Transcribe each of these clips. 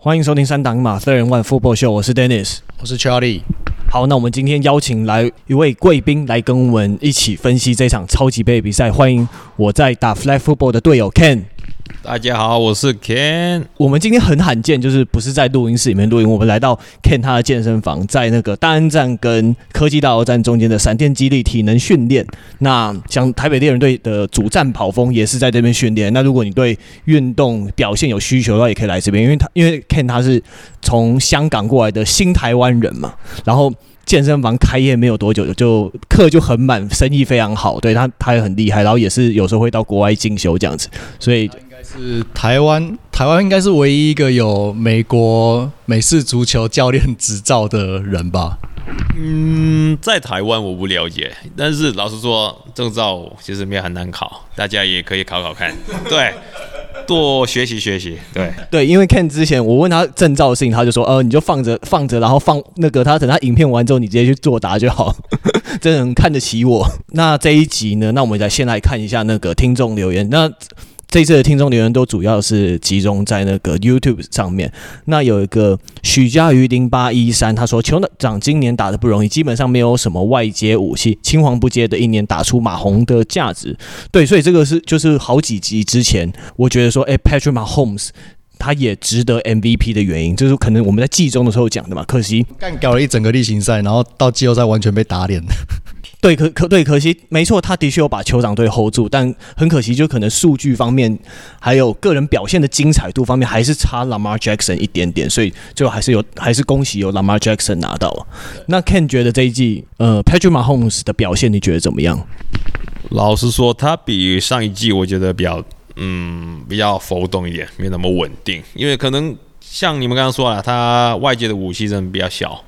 欢迎收听三档马三人万富婆秀，我是 Dennis，我是 Charlie。好，那我们今天邀请来一位贵宾来跟我们一起分析这场超级杯比赛，欢迎我在打 Flag Football 的队友 Ken。大家好，我是 Ken。我们今天很罕见，就是不是在录音室里面录音，我们来到 Ken 他的健身房，在那个大安站跟科技大楼站中间的闪电肌力体能训练。那像台北猎人队的主战跑锋也是在这边训练。那如果你对运动表现有需求的话，也可以来这边，因为他因为 Ken 他是从香港过来的新台湾人嘛，然后。健身房开业没有多久，就课就很满，生意非常好。对他，他也很厉害，然后也是有时候会到国外进修这样子。所以该是台湾，台湾应该是唯一一个有美国美式足球教练执照的人吧。嗯，在台湾我不了解，但是老实说，证照其实没有很难考，大家也可以考考看。对，多学习学习。对对，因为 Ken 之前我问他证照的事情，他就说，呃，你就放着放着，然后放那个他等他影片完之后，你直接去作答就好。真的很看得起我。那这一集呢，那我们再先来看一下那个听众留言。那这次的听众留言都主要是集中在那个 YouTube 上面。那有一个许家瑜零八一三，他说酋长今年打得不容易，基本上没有什么外接武器，青黄不接的一年打出马红的价值。对，所以这个是就是好几集之前，我觉得说，哎，Patrick Mahomes 他也值得 MVP 的原因，就是可能我们在季中的时候讲的嘛。可惜干搞了一整个例行赛，然后到季后赛完全被打脸。对，可可对，可惜没错，他的确有把酋长队 hold 住，但很可惜，就可能数据方面，还有个人表现的精彩度方面，还是差 Lamar Jackson 一点点，所以最后还是有，还是恭喜有 Lamar Jackson 拿到。那 Ken 觉得这一季，呃，Patrick Mahomes 的表现你觉得怎么样？老实说，他比上一季我觉得比较，嗯，比较浮动一点，没那么稳定，因为可能像你们刚刚说了，他外界的武器真的比较小。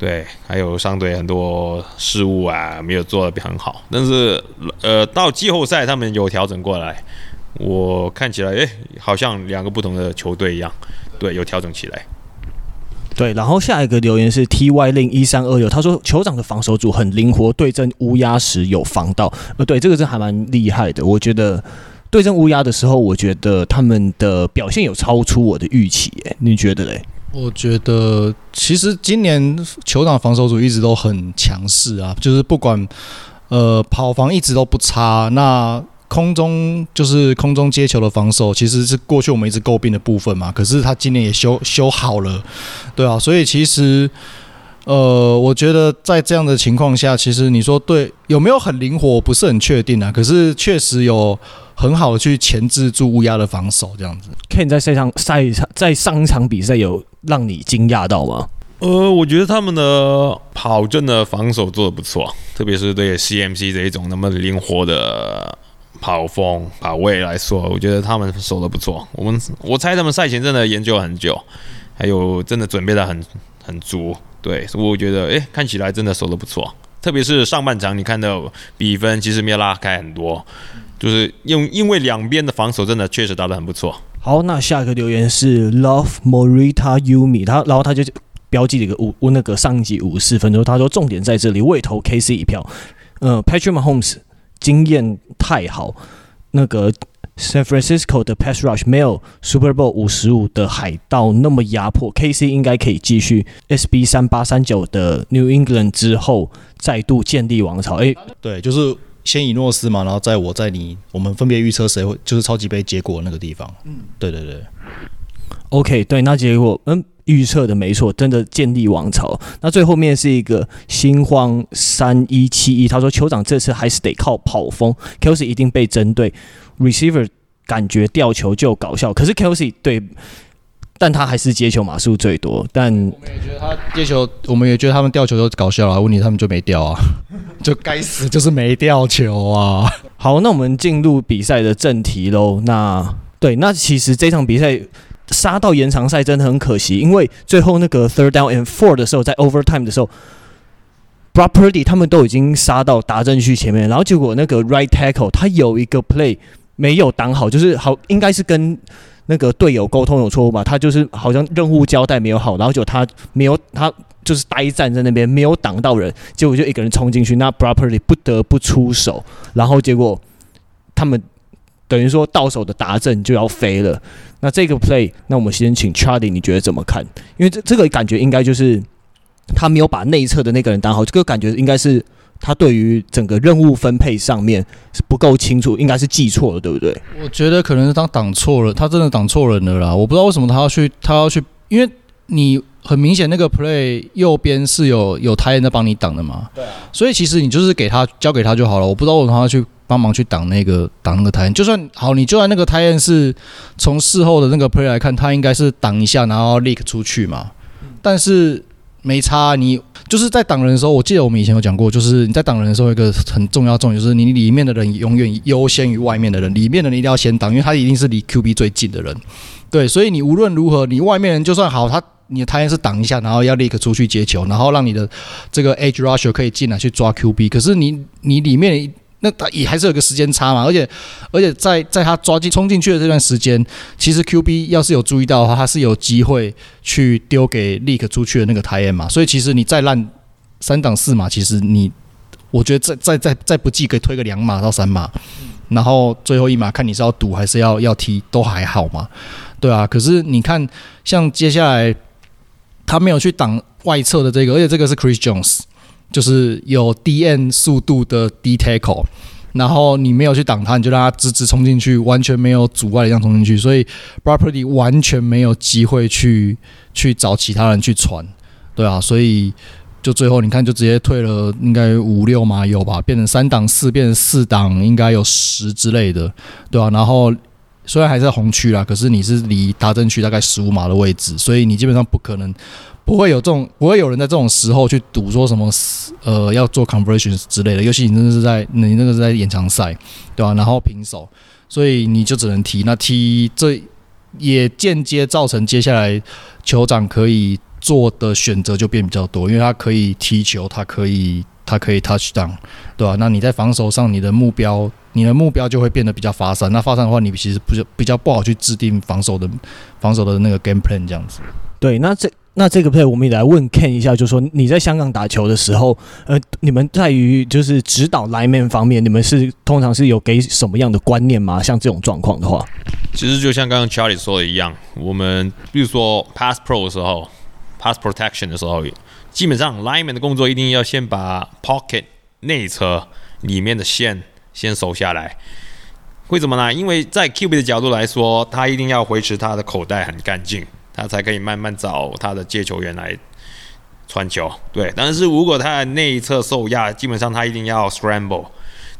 对，还有商队很多失误啊，没有做得很好。但是，呃，到季后赛他们有调整过来，我看起来，诶，好像两个不同的球队一样，对，有调整起来。对，然后下一个留言是 T Y 零一三二六，他说酋长的防守组很灵活，对阵乌鸦时有防到。呃，对，这个是还蛮厉害的。我觉得对阵乌鸦的时候，我觉得他们的表现有超出我的预期。诶，你觉得嘞？我觉得其实今年球长防守组一直都很强势啊，就是不管呃跑防一直都不差，那空中就是空中接球的防守，其实是过去我们一直诟病的部分嘛。可是他今年也修修好了，对啊，所以其实呃，我觉得在这样的情况下，其实你说对有没有很灵活，我不是很确定啊。可是确实有。很好的去钳制住乌鸦的防守，这样子。Ken 在赛场赛场在上一场比赛有让你惊讶到吗？呃，我觉得他们的跑阵的防守做得不错，特别是对 CMC 这一种那么灵活的跑风跑位来说，我觉得他们守得不错。我们我猜他们赛前真的研究了很久，还有真的准备得很很足。对，所以我觉得诶，看起来真的守得不错。特别是上半场，你看到比分其实没有拉开很多。就是因因为两边的防守真的确实打得很不错。好，那下一个留言是 Love Morita Yumi，他然后他就标记了一个五那个上一集五十四分钟，他说重点在这里，为投 KC 一票。呃，Patrick Mahomes 经验太好，那个 San Francisco 的 Pass Rush 没有 Super Bowl 五十五的海盗那么压迫，KC 应该可以继续 SB 三八三九的 New England 之后再度建立王朝。诶，对，就是。先以诺斯嘛，然后在我在你，我们分别预测谁会就是超级杯结果那个地方。嗯，对对对。OK，对，那结果嗯预测的没错，真的建立王朝。那最后面是一个心慌三一七一，他说酋长这次还是得靠跑锋，Kelce 一定被针对，Receiver 感觉吊球就搞笑，可是 Kelsey 对。但他还是接球码数最多，但我们也觉得他接球，我们也觉得他们吊球都搞笑啊。问题他们就没吊啊，就该死，就是没吊球啊。好，那我们进入比赛的正题喽。那对，那其实这场比赛杀到延长赛真的很可惜，因为最后那个 third down and four 的时候，在 overtime 的时候，Brock Purdy 他们都已经杀到达阵区前面，然后结果那个 right tackle 他有一个 play 没有挡好，就是好应该是跟。那个队友沟通有错误吧？他就是好像任务交代没有好，然后就他没有，他就是呆站在那边没有挡到人，结果就一个人冲进去，那 properly 不得不出手，然后结果他们等于说到手的达阵就要飞了。那这个 play，那我们先请 Charlie，你觉得怎么看？因为这这个感觉应该就是他没有把内侧的那个人挡好，这个感觉应该是他对于整个任务分配上面是不够清楚，应该是记错了，对不对？我觉得可能是他挡错了，他真的挡错人了啦。我不知道为什么他要去，他要去，因为你很明显那个 play 右边是有有 tight end 在帮你挡的嘛，对啊，所以其实你就是给他交给他就好了。我不知道为什么他要去。帮忙去挡那个挡那个 tight end，就算好，你就算那个 tight end 是从事后的那个 play 来看，他应该是挡一下，然后 leak 出去嘛。但是没差，你就是在挡人的时候，我记得我们以前有讲过，就是你在挡人的时候，一个很重要重点就是你里面的人永远优先于外面的人，里面的人一定要先挡，因为他一定是离 QB 最近的人。对，所以你无论如何，你外面人就算好，他你的他也是挡一下，然后要立刻出去接球，然后让你的这个 edge rusher 可以进来去抓 QB，可是你你里面。那他也还是有个时间差嘛，而且而且在在他抓进冲进去的这段时间，其实 QB 要是有注意到的话，他是有机会去丢给 leak 出去的那个 tight end 嘛，所以其实你再烂三档四码，其实你我觉得再再再再不济可以推个两码到三码，然后最后一码看你是要赌还是要要踢都还好嘛，对啊，可是你看像接下来他没有去挡外侧的这个，而且这个是 Chris Jones。就是有 DN 速度的 D tackle，然后你没有去挡他，你就让他直直冲进去，完全没有阻碍的这样冲进去，所以 b r o p e r t y 完全没有机会去去找其他人去传，对啊，所以就最后你看就直接退了，应该五六码有吧，变成三档四，变成四档，应该有十之类的，对啊，然后虽然还在红区啦，可是你是离达阵区大概十五码的位置，所以你基本上不可能。不会有这种，不会有人在这种时候去赌说什么，呃，要做 conversions 之类的。尤其你真的是在，你那个是在延长赛，对吧？然后平手，所以你就只能踢。那踢这也间接造成接下来酋长可以做的选择就变比较多，因为他可以踢球，他可以他可以 touch down，对吧？那你在防守上，你的目标，你的目标就会变得比较发散。那发散的话，你其实不是比较不好去制定防守的防守的那个 game plan 这样子。对，那这。那这个配我们也来问 Ken 一下，就是说你在香港打球的时候，呃，你们在于就是指导 lineman 方面，你们是通常是有给什么样的观念吗？像这种状况的话，其实就像刚刚 Charlie 说的一样，我们比如说 pass pro 的时候，pass protection 的时候，基本上 lineman 的工作一定要先把 pocket 内侧里面的线先收下来。为什么呢？因为在 QB 的角度来说，他一定要维持他的口袋很干净。他才可以慢慢找他的接球员来传球，对。但是如果他的内侧受压，基本上他一定要 scramble，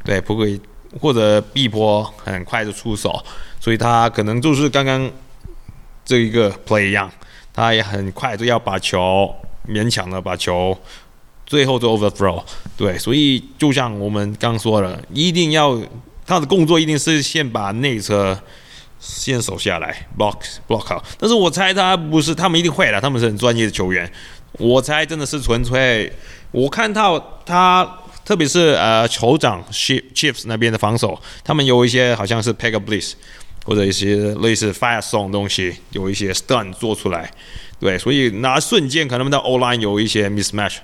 对，不会或者逼迫很快就出手，所以他可能就是刚刚这一个 play 一样，他也很快就要把球勉强的把球最后就 overthrow，对。所以就像我们刚说的，一定要他的工作一定是先把内侧。先守下来，block block 好。但是我猜他不是，他们一定会的，他们是很专业的球员。我猜真的是纯粹，我看到他，特别是呃酋长 Chiefs 那边的防守，他们有一些好像是 Pack a Blitz 或者一些类似 Fire Zone 东西，有一些 Stun 做出来，对，所以那瞬间可能他们的 O Line 有一些 Mismatch，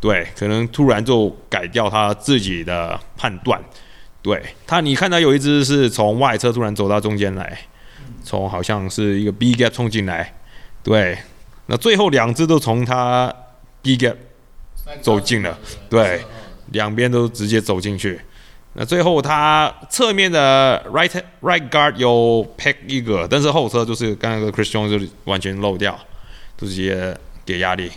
对，可能突然就改掉他自己的判断。对他，你看他有一只是从外侧突然走到中间来，从好像是一个 B gap 冲进来，对，那最后两只都从他 B gap 走进了，对，两边都直接走进去。那最后他侧面的 right right guard 有 pick 一个，但是后侧就是刚刚的 Chris Jones 就完全漏掉，就直接给压力，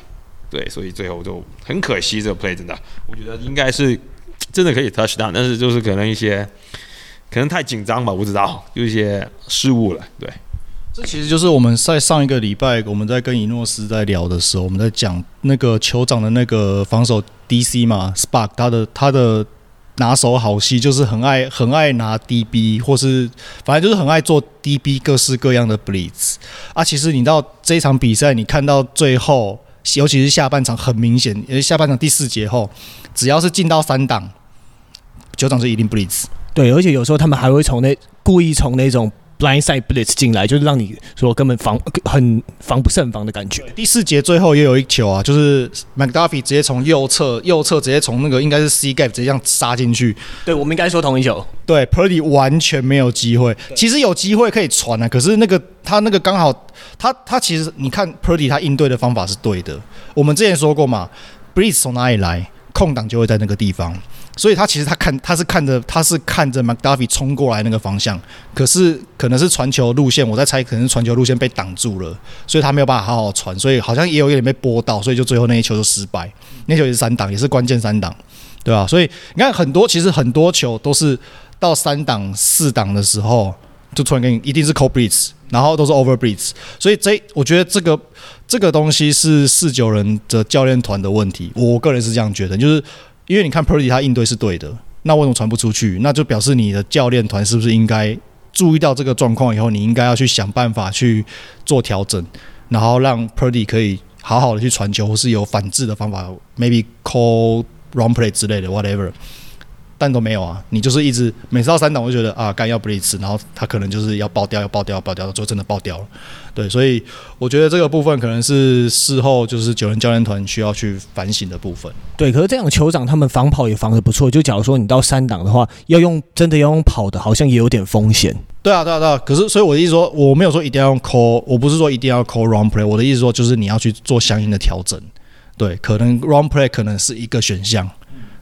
对，所以最后就很可惜这个 play 真的，我觉得应该是。真的可以 touch down，但是就是可能一些，可能太紧张吧，不知道，就一些失误了。对，这其实就是我们在上一个礼拜我们在跟伊诺斯在聊的时候，我们在讲那个酋长的那个防守 DC 嘛，Spark 他的他的拿手好戏就是很爱很爱拿 DB 或是反正就是很爱做 DB 各式各样的 Blitz 啊。其实你到这场比赛，你看到最后，尤其是下半场，很明显，因为下半场第四节后，只要是进到三档。酋长是一定 blitz，对，而且有时候他们还会从那故意从那种 blindside blitz 进来，就是让你说根本防很防不胜防的感觉。第四节最后也有一球啊，就是 McDuffie 直接从右侧右侧直接从那个应该是 C gap 直接这样杀进去。对，我们应该说同一球。对，Purdy 完全没有机会，其实有机会可以传啊，可是那个他那个刚好他他其实你看 Purdy 他应对的方法是对的。我们之前说过嘛，blitz 从哪里来，空档就会在那个地方。所以他其实他看他是看着他是看着 McDuffie 冲过来那个方向，可是可能是传球路线，我在猜可能是传球路线被挡住了，所以他没有办法好好传，所以好像也有一点被拨到，所以就最后那一球就失败，那球也是三档，也是关键三档，对吧？所以你看很多其实很多球都是到三档四档的时候就突然给你一定是 cold blitz，然后都是 OVERBREATH 所以这我觉得这个这个东西是四九人的教练团的问题，我个人是这样觉得，就是。因为你看 Purdy 他应对是对的，那为什么传不出去？那就表示你的教练团是不是应该注意到这个状况以后，你应该要去想办法去做调整，然后让 Purdy 可以好好的去传球，或是有反制的方法，maybe call run play 之类的，whatever。但都没有啊，你就是一直每次到三档我就觉得啊，干要 blitz，然后他可能就是要爆掉，要爆掉，要爆掉，最后真的爆掉了。对，所以我觉得这个部分可能是事后就是九人教练团需要去反省的部分。对，可是这样酋长他们防跑也防的不错，就假如说你到三档的话，要用真的要用跑的，好像也有点风险。对啊，对啊，对啊。可是所以我的意思说，我没有说一定要用 call，我不是说一定要 call run play，我的意思说就是你要去做相应的调整。对，可能 run play 可能是一个选项。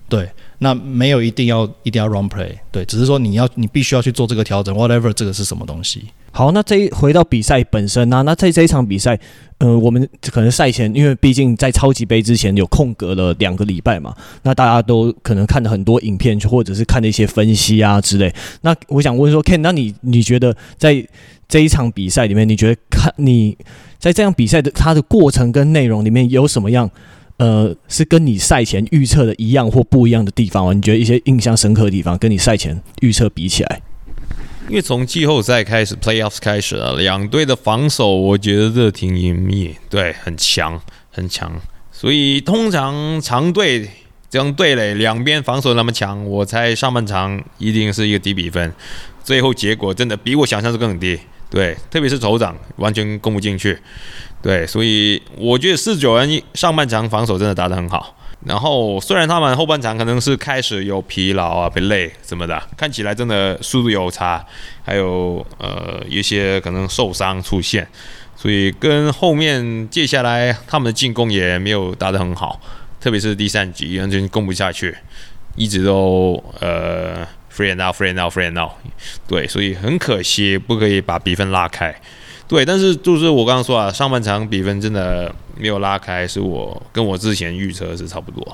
对。那没有一定要一定要 run play，对，只是说你要你必须要去做这个调整，whatever 这个是什么东西。好，那这一回到比赛本身呢、啊？那在这一场比赛，呃，我们可能赛前，因为毕竟在超级杯之前有空格了两个礼拜嘛，那大家都可能看了很多影片，或者是看了一些分析啊之类。那我想问说，Ken，那你你觉得在这一场比赛里面，你觉得看你在这样比赛的它的过程跟内容里面有什么样？呃，是跟你赛前预测的一样或不一样的地方吗？你觉得一些印象深刻的地方，跟你赛前预测比起来？因为从季后赛开始，Playoffs 开始了，两队的防守我觉得这挺严密，对，很强，很强。所以通常强队这样对垒，两边防守那么强，我猜上半场一定是一个低比分，最后结果真的比我想象的更低。对，特别是酋长完全攻不进去。对，所以我觉得四九人上半场防守真的打得很好。然后虽然他们后半场可能是开始有疲劳啊、被累什么的，看起来真的速度有差，还有呃一些可能受伤出现，所以跟后面接下来他们的进攻也没有打得很好，特别是第三局完全攻不下去，一直都呃 free and out, free and out, free and out。对，所以很可惜不可以把比分拉开。对，但是就是我刚刚说啊，上半场比分真的没有拉开，是我跟我之前预测是差不多，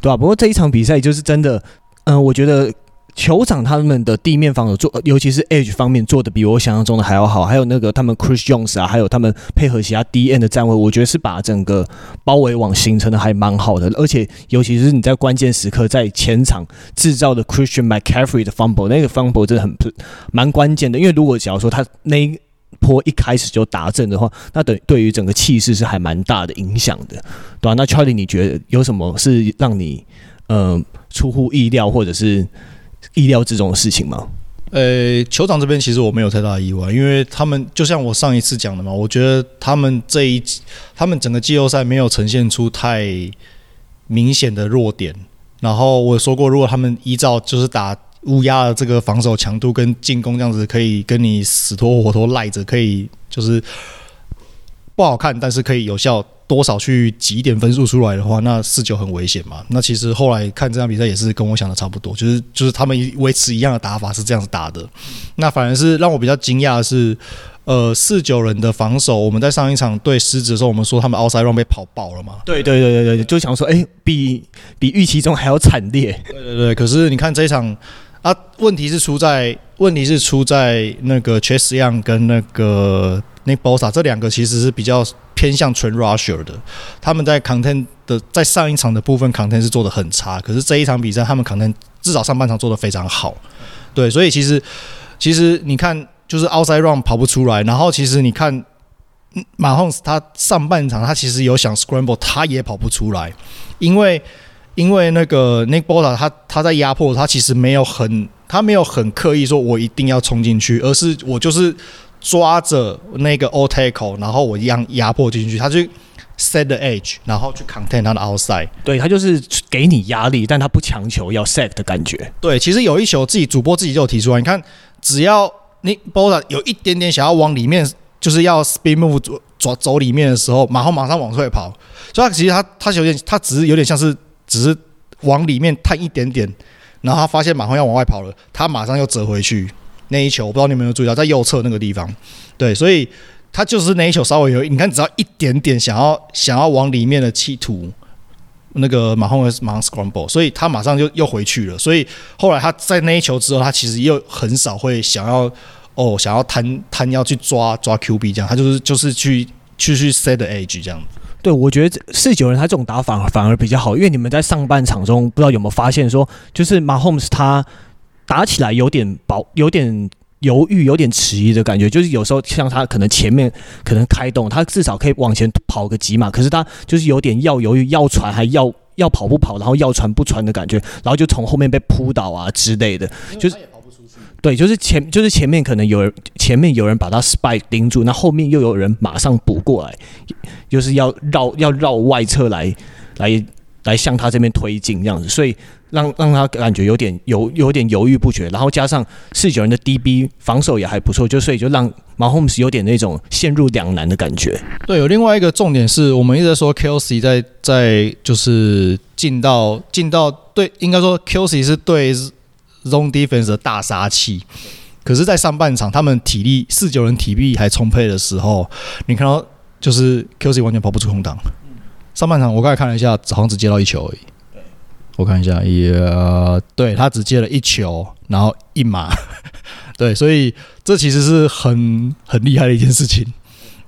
对，啊，不过这一场比赛就是真的，嗯、我觉得酋长他们的地面防守做，尤其是 edge 方面做的比我想象中的还要好，还有那个他们 Chris Jones 啊，还有他们配合其他 DN 的站位，我觉得是把整个包围网形成的还蛮好的，而且尤其是你在关键时刻在前场制造的 Christian McCaffrey 的 fumble，那个 fumble 真的很蛮关键的，因为如果假如说他那坡一开始就达阵的话，那等对于整个气势是还蛮大的影响的，对吧、啊？那 Charlie，你觉得有什么是让你呃出乎意料或者是意料之中的事情吗？呃，酋长这边其实我没有太大的意外，因为他们就像我上一次讲的嘛，我觉得他们这一他们整个季后赛没有呈现出太明显的弱点。然后我说过，如果他们依照就是打。乌鸦的这个防守强度跟进攻这样子，可以跟你死拖活拖赖着，可以就是不好看，但是可以有效多少去挤一点分数出来的话，那四九很危险嘛。那其实后来看这场比赛也是跟我想的差不多，就是就是他们维持一样的打法是这样子打的。那反而是让我比较惊讶的是，呃，四九人的防守，我们在上一场对狮子的时候，我们说他们 outside run 被跑爆了嘛？对对对对对，就想说，哎、欸，比比预期中还要惨烈。对对对，可是你看这一场。啊，问题是出在问题是出在那个 Chase Young 跟那个 Nick Bosa 这两个其实是比较偏向纯 rusher 的，他们在 content 的在上一场的部分 content 是做的很差，可是这一场比赛他们 content 至少上半场做的非常好，对，所以其实其实你看就是 outside run 跑不出来，然后其实你看马洪斯他上半场他其实有想 scramble 他也跑不出来，因为。因为那个 Nick Bosa 他他在压迫，他其实没有很他没有很刻意说我一定要冲进去，而是我就是抓着那个 old tackle，然后我一样压迫进去，他就 set the edge，然后去 contain 他的 outside。对，他就是给你压力，但他不强求要 set 的感觉。对，其实有一球自己主播自己就有提出来，你看，只要你 Bosa 有一点点想要往里面，就是要 spin move 走走走里面的时候，马后马上往出来跑，所以他其实他他有点，他只是有点像是只是往里面探一点点。然后他发现马蜂要往外跑了，他马上又折回去那一球，我不知道你有没有注意到，在右侧那个地方，对，所以他就是那一球稍微有，你看只要一点点想要想要往里面的企图，那个马蜂会马上 scramble，所以他马上就又回去了。所以后来他在那一球之后，他其实又很少会想要哦想要摊摊要去抓抓 QB 这样，他就是就是去去去 set the edge 这样子。对，我觉得四九人他这种打法反而比较好，因为你们在上半场中不知道有没有发现说，就是 Mahomes 他打起来有点保，有点犹豫，有点迟疑的感觉，就是有时候像他可能前面可能开动，他至少可以往前跑个几码，可是他就是有点要犹豫，要传还要要跑不跑，然后要传不传的感觉，然后就从后面被扑倒啊之类的，就是。对，就是前就是前面可能有人前面有人把他 spy 盯住，那后面又有人马上补过来，就是要绕要绕外侧来来来向他这边推进这样子，所以让让他感觉有点犹有点犹豫不决，然后加上四九人的 DB 防守也还不错，就所以就让 Mahomes 有点那种陷入两难的感觉。对，有另外一个重点是我们一直在说 Kelce 在在就是进到进到对，应该说 Kelce 是对。Zone Defense 的大杀器，可是，在上半场他们体力四九人体力还充沛的时候，你看到就是 QC 完全跑不出空档。上半场我刚才看了一下，好像只接到一球而已。我看一下，也对他只接了一球，然后一码。对，所以这其实是很很厉害的一件事情，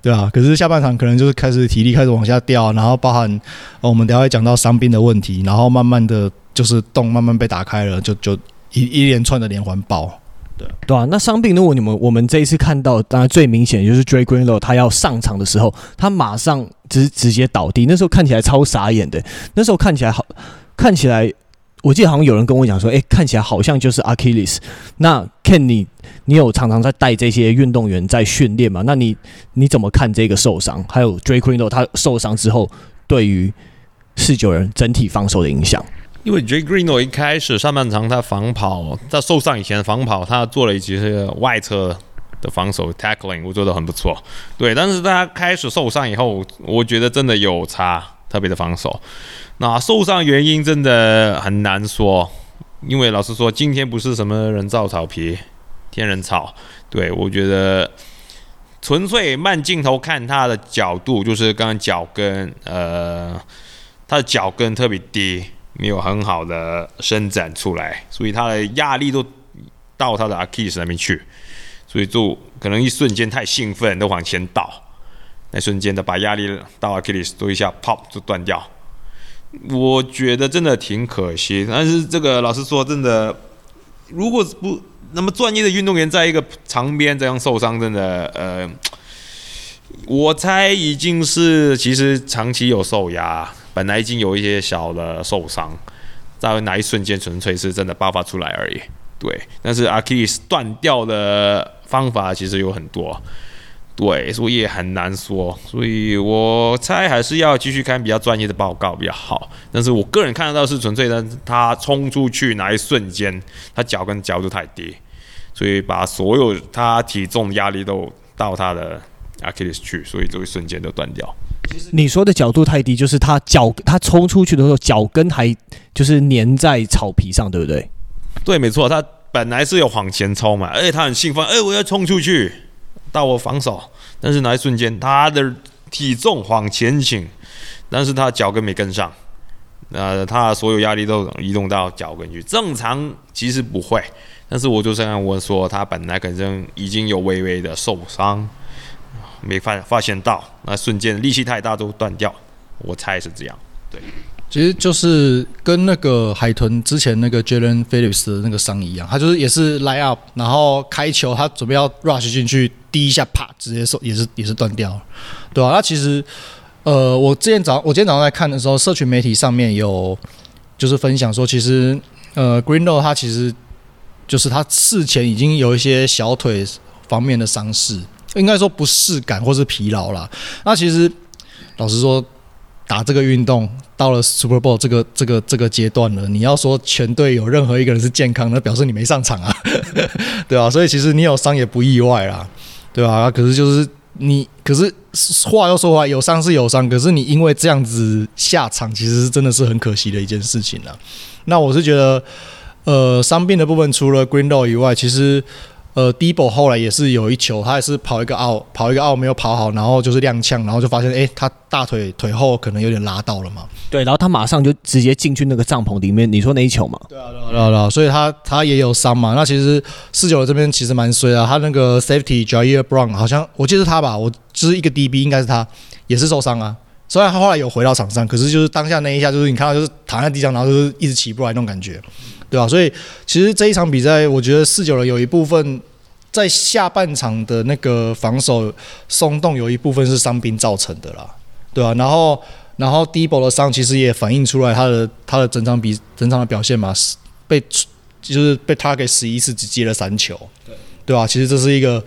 对啊，可是下半场可能就是开始体力开始往下掉，然后包含我们等下会讲到伤兵的问题，然后慢慢的就是洞慢慢被打开了，就就。一一连串的连环爆，对对啊，那伤病如果你们我们这一次看到，当然最明显就是 Dre Greenlow 他要上场的时候，他马上直直接倒地，那时候看起来超傻眼的。那时候看起来好，看起来我记得好像有人跟我讲说，哎、欸，看起来好像就是 Achilles。那 Ken，你你有常常在带这些运动员在训练吗？那你你怎么看这个受伤？还有 Dre Greenlow 他受伤之后，对于四九人整体防守的影响？因为 Dre Greenlaw 一开始上半场他防跑，他受伤以前防跑，他做了一些外侧的防守 tackling，我做得很不错。对，但是他开始受伤以后，我觉得真的有差，特别的防守。那受伤原因真的很难说，因为老实说，今天不是什么人造草皮，天然草。对，我觉得纯粹慢镜头看他的角度，就是刚刚脚跟，呃，他的脚跟特别低。没有很好的伸展出来，所以他的压力都到他的 a c h i l s 那边去，所以就可能一瞬间太兴奋都往前倒，那瞬间的把压力到 a c h i l s 都一下 pop 就断掉。我觉得真的挺可惜，但是这个老实说，真的，如果不那么专业的运动员在一个场边这样受伤，真的，呃，我猜已经是其实长期有受压。本来已经有一些小的受伤，在哪一瞬间纯粹是真的爆发出来而已。对，但是 Achilles 断掉的方法其实有很多，对，所以也很难说。所以我猜还是要继续看比较专业的报告比较好。但是我个人看得到是纯粹的，他冲出去哪一瞬间，他脚跟角度太低，所以把所有他体重压力都到他的 Achilles 去，所以这一瞬间就断掉。你说的角度太低，就是他脚他冲出去的时候，脚跟还就是粘在草皮上，对不对？对，没错，他本来是有往前冲嘛，而且他很兴奋，哎，我要冲出去到我防守，但是那一瞬间他的体重往前倾，但是他脚跟没跟上，呃，他所有压力都移动到脚跟去，正常其实不会，但是我就这样我说，他本来可能已经有微微的受伤。没发发现到，那瞬间力气太大都断掉，我猜是这样。对，其实就是跟那个海豚之前那个 Jalen Phillips 的那个伤一样，他就是也是 lie up，然后开球，他准备要 rush 进去，第一下啪直接受也是也是断掉了，对、啊？那其实呃，我之前早我今天早上在看的时候，社群媒体上面有就是分享说，其实呃 Greenlaw 他其实就是他事前已经有一些小腿方面的伤势，应该说不适感或是疲劳啦。那其实老实说，打这个运动到了 Super Bowl 这个这个这个阶段了，你要说全队有任何一个人是健康的，表示你没上场啊，对吧、啊？所以其实你有伤也不意外啦，对吧、啊？可是就是你，可是话又说回来，有伤是有伤，可是你因为这样子下场，其实是真的是很可惜的一件事情了。那我是觉得。呃，伤病的部分除了 Greenlaw 以外，其实呃，Deebo 后来也是有一球，他也是跑一个奥，跑一个奥没有跑好，然后就是踉跄，然后就发现，哎、欸，他大腿腿后可能有点拉到了嘛。对，然后他马上就直接进去那个帐篷里面。你说那一球嘛？对啊，对啊，对啊，对啊。所以他他也有伤嘛。那其实四九这边其实蛮衰啊，他那个 Safety Ji'Ayir Brown 好像我记得他吧，我就是一个 DB 应该是他，也是受伤啊。虽然他后来有回到场上，可是就是当下那一下，就是你看到就是躺在地上，然后就是一直起不来那种感觉。对吧？所以其实这一场比赛，我觉得四九人有一部分在下半场的那个防守松动，有一部分是伤兵造成的啦，对吧？然后，然后 Deebo 的伤其实也反映出来他的他的整场比整场的表现嘛，被就是被 target 十一次只接了三球，对对吧？其实这是一个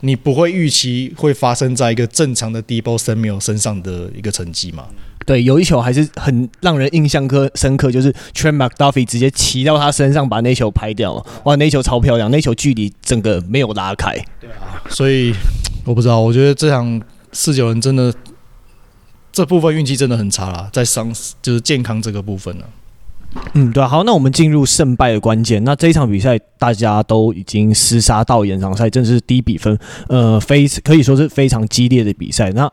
你不会预期会发生在一个正常的 Deebo Samuel 身上的一个成绩嘛。对，有一球还是很让人印象刻深刻，就是 Trent McDuffie 直接骑到他身上把那球拍掉了。哇，那球超漂亮，那球距离整个没有拉开。对啊，所以我不知道，我觉得这场四九人真的这部分运气真的很差啦，在伤就是健康这个部分呢。嗯，对啊，好，那我们进入胜败的关键。那这一场比赛大家都已经厮杀到延长赛，真的是低比分，呃，非可以说是非常激烈的比赛。那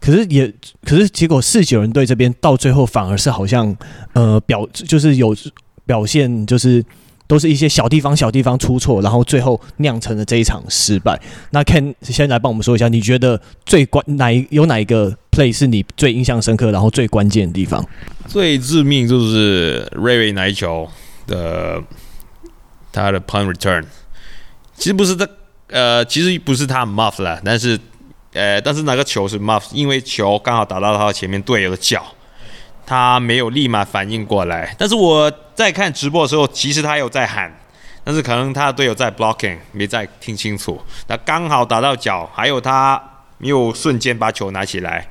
可是也，可是结果四九人队这边到最后反而是好像，呃，表就是有表现，就是都是一些小地方小地方出错，然后最后酿成了这一场失败。那 Ken 先来帮我们说一下，你觉得最关哪一有哪一个 play 是你最印象深刻，然后最关键的地方？最致命就是瑞瑞那一球的他的 pun return，其实不是他，呃，其实不是他 muff 了，但是。呃，但是那个球是 muff，因为球刚好打到他前面队友的脚，他没有立马反应过来。但是我在看直播的时候，其实他有在喊，但是可能他的队友在 blocking，没在听清楚。那刚好打到脚，还有他没有瞬间把球拿起来，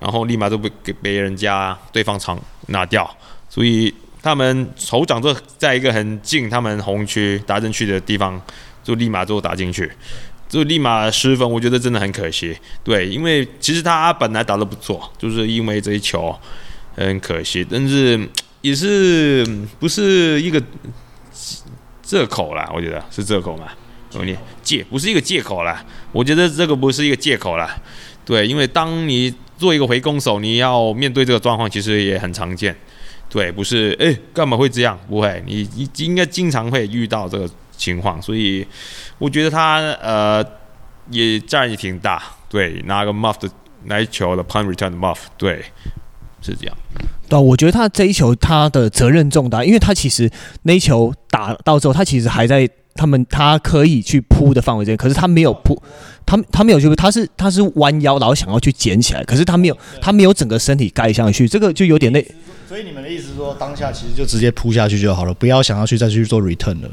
然后立马就被给被人家对方场拿掉。所以他们酋长就在一个很近他们红区打进去的地方，就立马就打进去。就立马失分，我觉得真的很可惜。对，因为其实他本来打得不错，就是因为这一球很可惜，但是也是不是一个借口啦？我觉得是借口嘛？你借不是一个借口啦。我觉得这个不是一个借口啦。对，因为当你做一个回攻手，你要面对这个状况，其实也很常见。对，不是诶，干嘛会这样？不会，你你应该经常会遇到这个。情况，所以我觉得他呃也占也挺大，对，拿个 muff 的那一球的 pun return 的 muff，对，是这样。对，我觉得他这一球他的责任重大，因为他其实那一球打到之后，他其实还在他们他可以去扑的范围之内，可是他没有扑，他他没有去，他是他是弯腰然后想要去捡起来，可是他没有他没有整个身体盖上去，这个就有点累。所以你们的意思是说，当下其实就直接扑下去就好了，不要想要去再去做 return 了。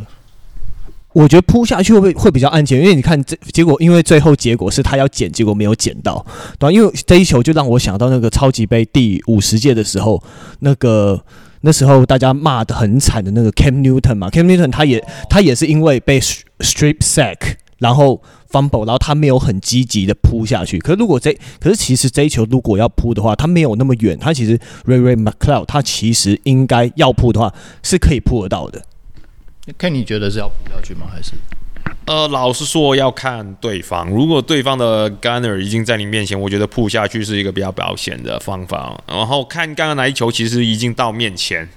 我觉得扑下去会不会会比较安全？因为你看这结果，因为最后结果是他要捡，结果没有捡到，对吧？因为这一球就让我想到那个超级杯第五十届的时候，那个那时候大家骂的很惨的那个 Cam Newton 嘛，Cam Newton 他也他也是因为被 strip sack，然后 fumble，然后他没有很积极的扑下去。可是如果这可是其实这一球如果要扑的话，他没有那么远，他其实 Ray Ray McCloud 他其实应该要扑的话是可以扑得到的。看你觉得是要扑下去吗？还是？呃，老实说要看对方。如果对方的 gunner 已经在你面前，我觉得扑下去是一个比较保险的方法。然后看刚刚那一球，其实已经到面前，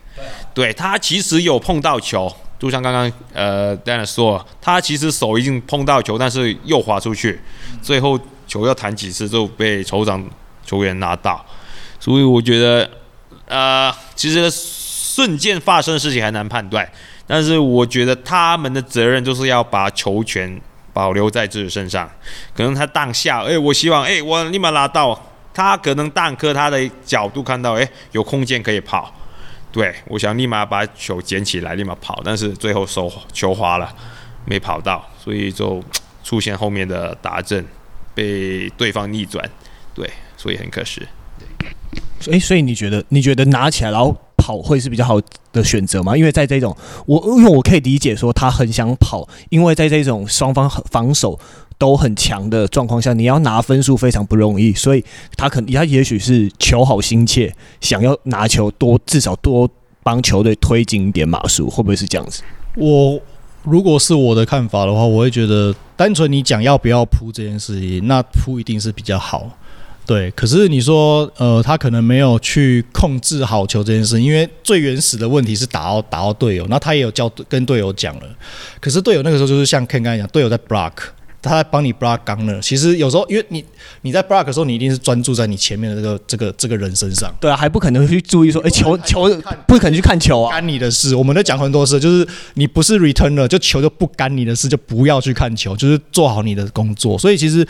对，他其实有碰到球，就像刚刚呃 Dennis 说，他其实手已经碰到球，但是又滑出去，最后球要弹几次就被酋长球员拿到。所以我觉得，呃，其实瞬间发生的事情还难判断。但是我觉得他们的责任就是要把球权保留在自己身上。可能他当下，哎，我希望，哎，我立马拉到。他可能当颗他的角度看到，哎，有空间可以跑。对，我想立马把球捡起来，立马跑，但是最后手球滑了，没跑到，所以就出现后面的达阵，被对方逆转，对，所以很可惜。哎，所以你觉得你觉得拿起来然后跑会是比较好的选择吗？因为在这种我因为我可以理解说他很想跑，因为在这种双方防守都很强的状况下，你要拿分数非常不容易，所以他可能他也许是求好心切，想要拿球多，至少多帮球队推进一点码数，会不会是这样子？我如果是我的看法的话，我会觉得单纯你讲要不要扑这件事情，那扑一定是比较好。对，可是你说，呃，他可能没有去控制好球这件事，因为最原始的问题是打到打到队友，那他也有叫跟队友讲了，可是队友那个时候就是像 Ken 刚讲，队友在 block，他在帮你 block gunner。其实有时候因为你你在 block 的时候，你一定是专注在你前面的这个这个这个人身上。对啊，还不可能去注意说，哎，球球不可能去看球啊，干你的事。我们在讲很多事，就是你不是 returner，就球就不干你的事，就不要去看球，就是做好你的工作。所以其实。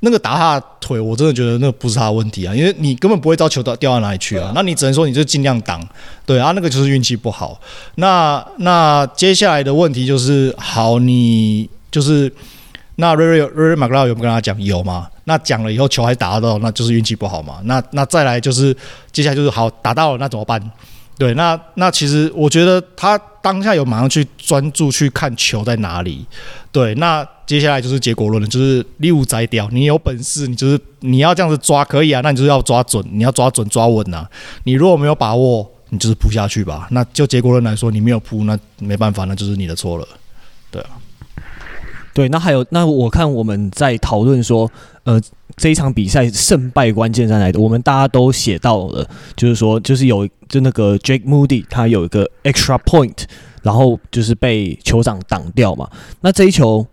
那个打他的腿，我真的觉得那不是他的问题啊，因为你根本不会知道球到掉到哪里去啊，那你只能说你就尽量挡，对啊，那个就是运气不好。那那接下来的问题就是，好，你就是那瑞瑞瑞瑞马格拉有没有跟他讲有吗？那讲了以后球还打得到，那就是运气不好嘛。那那再来就是接下来就是好打到了，那怎么办？对，那那其实我觉得他当下有马上去专注去看球在哪里。对，那接下来就是结果论了，就是猎物摘掉。你有本事，你就是你要这样子抓可以啊，那你就是要抓准，你要抓准抓稳呐。你如果没有把握，你就是扑下去吧。那就结果论来说，你没有扑，那没办法，那就是你的错了。对啊，对，那还有，那我看我们在讨论说，呃。这一场比赛胜败关键在哪里？我们大家都写到了，就是说，就是有就那个 Jake Moody 他有一个 extra point，然后就是被酋长挡掉嘛。那这一球，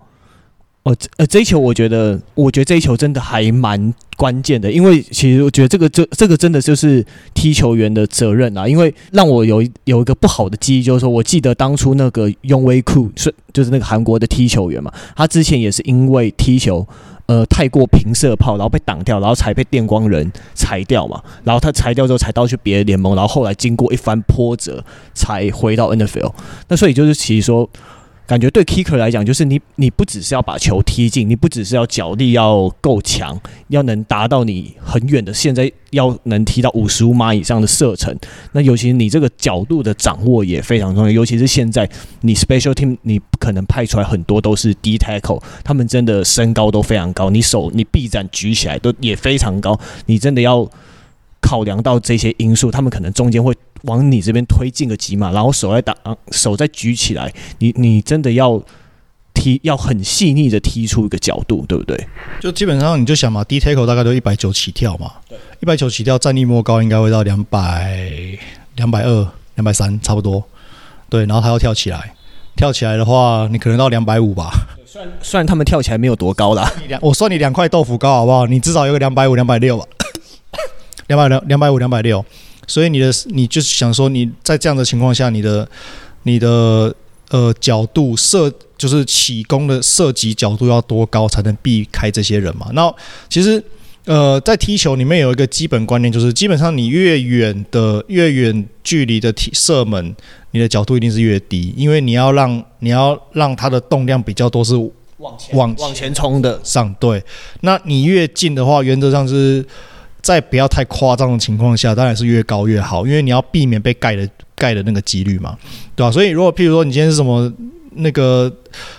哦，呃，这一球我觉得，我觉得这一球真的还蛮关键的，因为其实我觉得这个这这个真的就是踢球员的责任啊。因为让我有有一个不好的记忆，就是说我记得当初那个 Younghoe Koo 是就是那个韩国的踢球员嘛，他之前也是因为踢球。呃，太过平射炮，然后被挡掉，然后才被电光人裁掉嘛。然后他裁掉之后，才到去别的联盟，然后后来经过一番波折，才回到 NFL。那所以就是其实说。感觉对 kicker 来讲，就是你你不只是要把球踢进，你不只是要脚力要够强，要能达到你很远的，现在要能踢到五十五码以上的射程。那尤其你这个角度的掌握也非常重要，尤其是现在你 special team 你可能派出来很多都是 D tackle，他们真的身高都非常高，你手你臂展举起来都也非常高，你真的要考量到这些因素，他们可能中间会。往你这边推进个几码，然后手再打，手再举起来，你你真的要踢，要很细腻的踢出一个角度，对不对？就基本上你就想嘛，D tackle 大概都一百九起跳嘛，对，一百九起跳，站立摸高应该会到两百、两百二、两百三差不多，对，然后他要跳起来，跳起来的话，你可能到两百五吧。虽然虽然他们跳起来没有多高啦，我算你两块豆腐高好不好？你至少有个两百五、两百六吧，两百两两百五、两百六。所以你的你就是想说，你在这样的情况下，你的你的呃角度射就是起攻的射击角度要多高才能避开这些人嘛？那其实呃在踢球里面有一个基本观念，就是基本上你越远的越远距离的踢射门，你的角度一定是越低，因为你要让你要让它的动量比较多是往前往往前冲的上对。那你越近的话，原则上是。在不要太夸张的情况下，当然是越高越好，因为你要避免被盖的盖的那个几率嘛，对吧、所以如果譬如说你今天是什么那个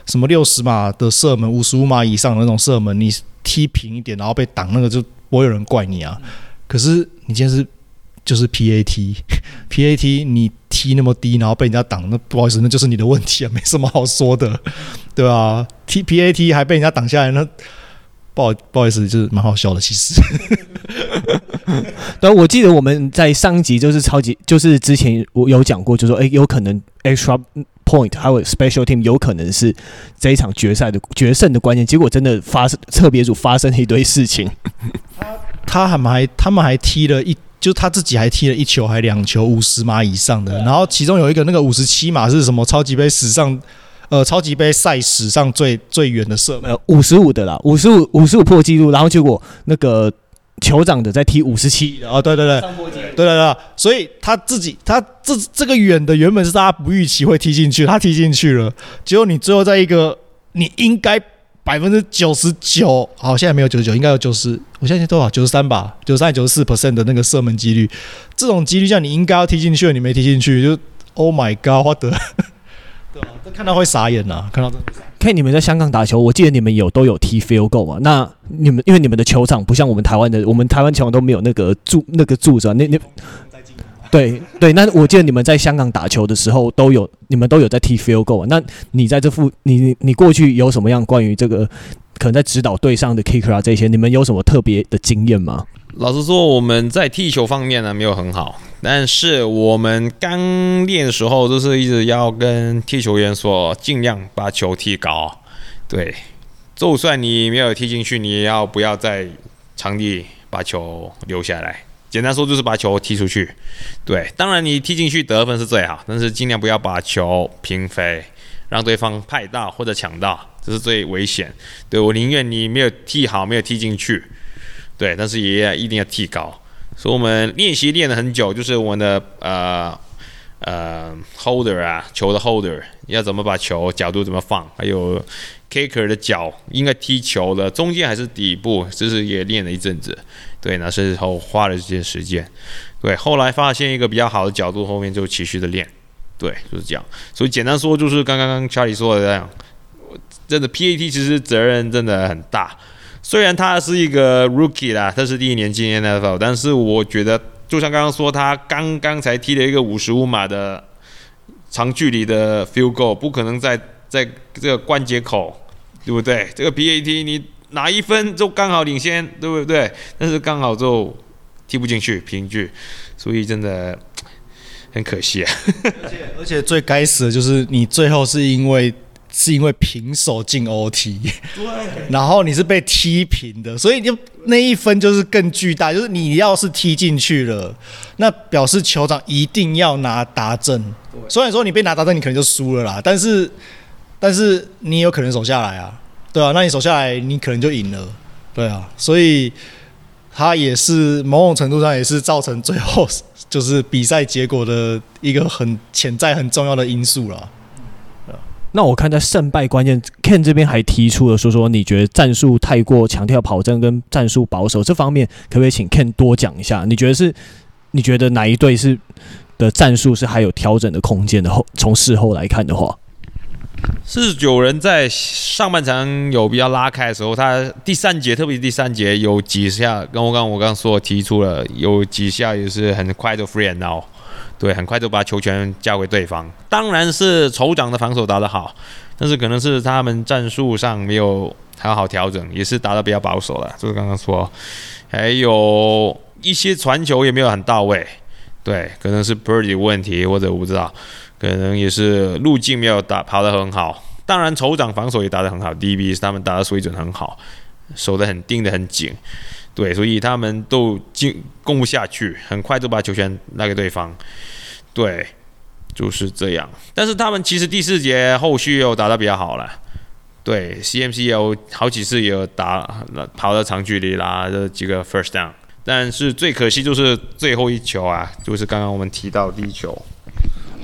什么六十码的射门，五十五码以上的那种射门，你踢平一点，然后被挡，那个就不会有人怪你啊。可是你今天是就是 PAT，PAT 你踢那么低，然后被人家挡，那不好意思，那就是你的问题啊，没什么好说的，对吧、啊？踢 PAT 还被人家挡下来，那。不好不好意思，就是蛮好笑的，其实。对，我记得我们在上一集就是超级，就是之前我有讲过，就说，哎，有可能 extra point 还有 special team 有可能是这一场决赛的决胜的关键。结果真的发生，特别组发生了一堆事情。他他还还他们还踢了一，就他自己还踢了一球还两球五十码以上的，然后其中有一个那个五十七码是什么超级杯史上。呃，超级杯赛史上最最远的射门，五十五的啦，五十五五十五破纪录，然后结果那个酋长的在踢五十七啊，对对对，对对对，所以他自己他这这个远的原本是大家不预期会踢进去，他踢进去了，结果你最后在一个你应该百分之九十九，好，现在没有九十九，应该有九十，我现在多少？九十三吧，九十三九十四 percent 的那个射门几率，这种几率下你应该要踢进去了，你没踢进去，就 Oh my God。对啊，这看到会傻眼呐、啊，看到这。看你们在香港打球，我记得你们有都有踢 field goal 嘛？那你们因为你们的球场不像我们台湾的，我们台湾球场都没有那个柱那个柱子啊。那那对对，那我记得你们在香港打球的时候都有，你们都有在踢 field goal 啊。那你在这附你你过去有什么样关于这个可能在指导队上的 kicker 啊这些，你们有什么特别的经验吗？老实说，我们在踢球方面呢没有很好，但是我们刚练的时候都是一直要跟踢球员说，尽量把球踢高。对，就算你没有踢进去，你也要不要在场地把球留下来？简单说就是把球踢出去。对，当然你踢进去得分是最好，但是尽量不要把球平飞，让对方拍到或者抢到，这是最危险。对，我宁愿你没有踢好，没有踢进去。对，但是也要一定要踢高，所以我们练习练了很久，就是我们的呃呃 holder 啊，球的 holder 要怎么把球角度怎么放，还有 kicker 的脚应该踢球的中间还是底部，这是也练了一阵子。对，那时候花了这些时间。对，后来发现一个比较好的角度，后面就持续的练。对，就是这样。所以简单说，就是刚刚 Charlie 说的这样，真的 PAT 其实责任真的很大。虽然他是一个 rookie 啦，他是第一年进 NFL，但是我觉得，就像刚刚说，他刚刚才踢了一个五十五码的长距离的 field goal，不可能在在这个关节口，对不对？这个 PAT 你拿一分就刚好领先，对不对？但是刚好就踢不进去，平局，所以真的很可惜啊。而且而且最该死的就是你最后是因为。是因为平手进 OT，对，然后你是被踢平的，所以就那一分就是更巨大。就是你要是踢进去了，那表示酋长一定要拿达阵。虽然说你被拿达阵，你可能就输了啦，但是但是你有可能守下来啊，对啊，那你守下来，你可能就赢了，对啊。所以他也是某种程度上也是造成最后就是比赛结果的一个很潜在很重要的因素了。那我看在胜败关键，Ken 这边还提出了说说，你觉得战术太过强调跑阵跟战术保守这方面，可不可以请 Ken 多讲一下？你觉得是？你觉得哪一队是的战术是还有调整的空间的？后从事后来看的话，是有人在上半场有比较拉开的时候，他第三节，特别是第三节有几下，跟我刚我刚说提出了有几下也是很快就 free and out。对，很快就把球权交给对方。当然是酋长的防守打得好，但是可能是他们战术上没有好好调整，也是打得比较保守了。就是刚刚说，还有一些传球也没有很到位。对，可能是 Birdy 问题，或者我不知道，可能也是路径没有打跑得很好。当然，酋长防守也打得很好，DB 是他们打的水准很好，守得很盯得很紧。对，所以他们都进攻不下去，很快就把球权拿给对方。对，就是这样。但是他们其实第四节后续又打得比较好了。对，CMC 有好几次也有打跑到长距离啦，这几个 first down。但是最可惜就是最后一球啊，就是刚刚我们提到第一球。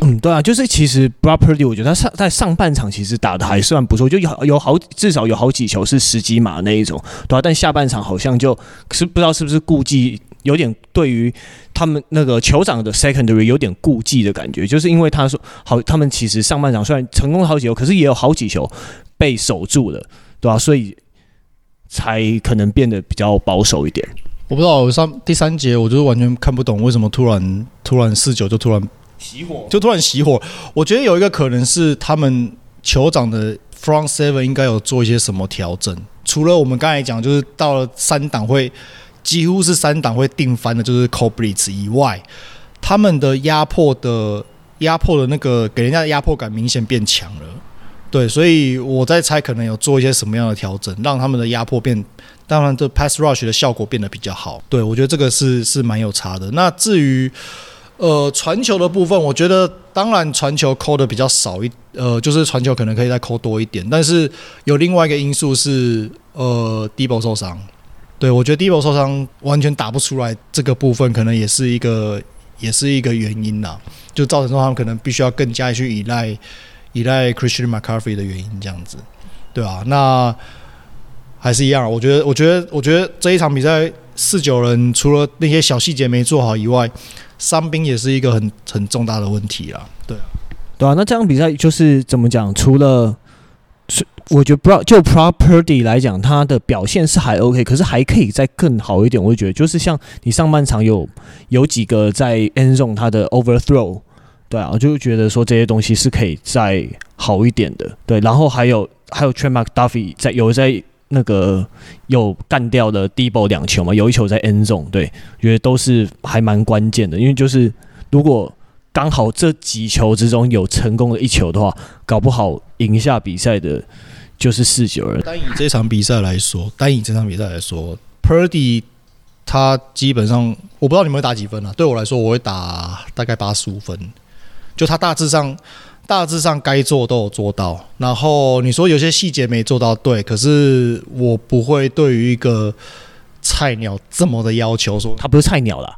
嗯，对啊，就是其实 Brock Purdy 我觉得他上在上半场其实打的还算不错，就有有好至少有好几球是十几码那一种，对啊，但下半场好像就是不知道是不是顾忌，有点对于他们那个酋长的 secondary 有点顾忌的感觉，就是因为他说好，他们其实上半场虽然成功了好几球，可是也有好几球被守住了，对吧、啊？所以才可能变得比较保守一点。我不知道，我上第三节我就完全看不懂为什么突然突然四九就突然。熄火，就突然熄火。我觉得有一个可能是他们酋长的 front seven 应该有做一些什么调整。除了我们刚才讲，就是到了三档会几乎是三档会定翻的，就是 c o b r i t z 以外，他们的压迫的压迫的那个给人家的压迫感明显变强了。对，所以我在猜可能有做一些什么样的调整，让他们的压迫变，当然这 pass rush 的效果变得比较好。对，我觉得这个是是蛮有差的。那至于呃，传球的部分，我觉得当然传球扣的比较少一，呃，就是传球可能可以再扣多一点，但是有另外一个因素是，呃迪波受伤，对，我觉得 Debo 受伤完全打不出来，这个部分可能也是一个，也是一个原因呐，就造成说他们可能必须要更加去依赖依赖 Christian McCarthy 的原因，这样子，对啊，那还是一样，我觉得，我觉得，我觉得这一场比赛四九人除了那些小细节没做好以外，伤兵也是一个很很重大的问题啦，对啊，对啊，那这场比赛就是怎么讲？除了是我觉得不知道，就 Property 来讲，他的表现是还 OK，可是还可以再更好一点。我就觉得，就是像你上半场有有几个在 End Zone 他的 Overthrow，对啊，我就觉得说这些东西是可以再好一点的。对，然后还有还有 Trent McDuffie 在有在那个有干掉的 Debo 两球嘛，有一球在 End Zone，对，觉得都是还蛮关键的。因为就是如果刚好这几球之中有成功的一球的话，搞不好赢下比赛的。就是四九人。单以这场比赛来说，单以这场比赛来说，Purdy 他基本上我不知道你们会打几分啊？对我来说，我会打大概八十五分。就他大致上大致上该做都有做到。然后你说有些细节没做到，对，可是我不会对于一个菜鸟这么的要求说，他不是菜鸟啦。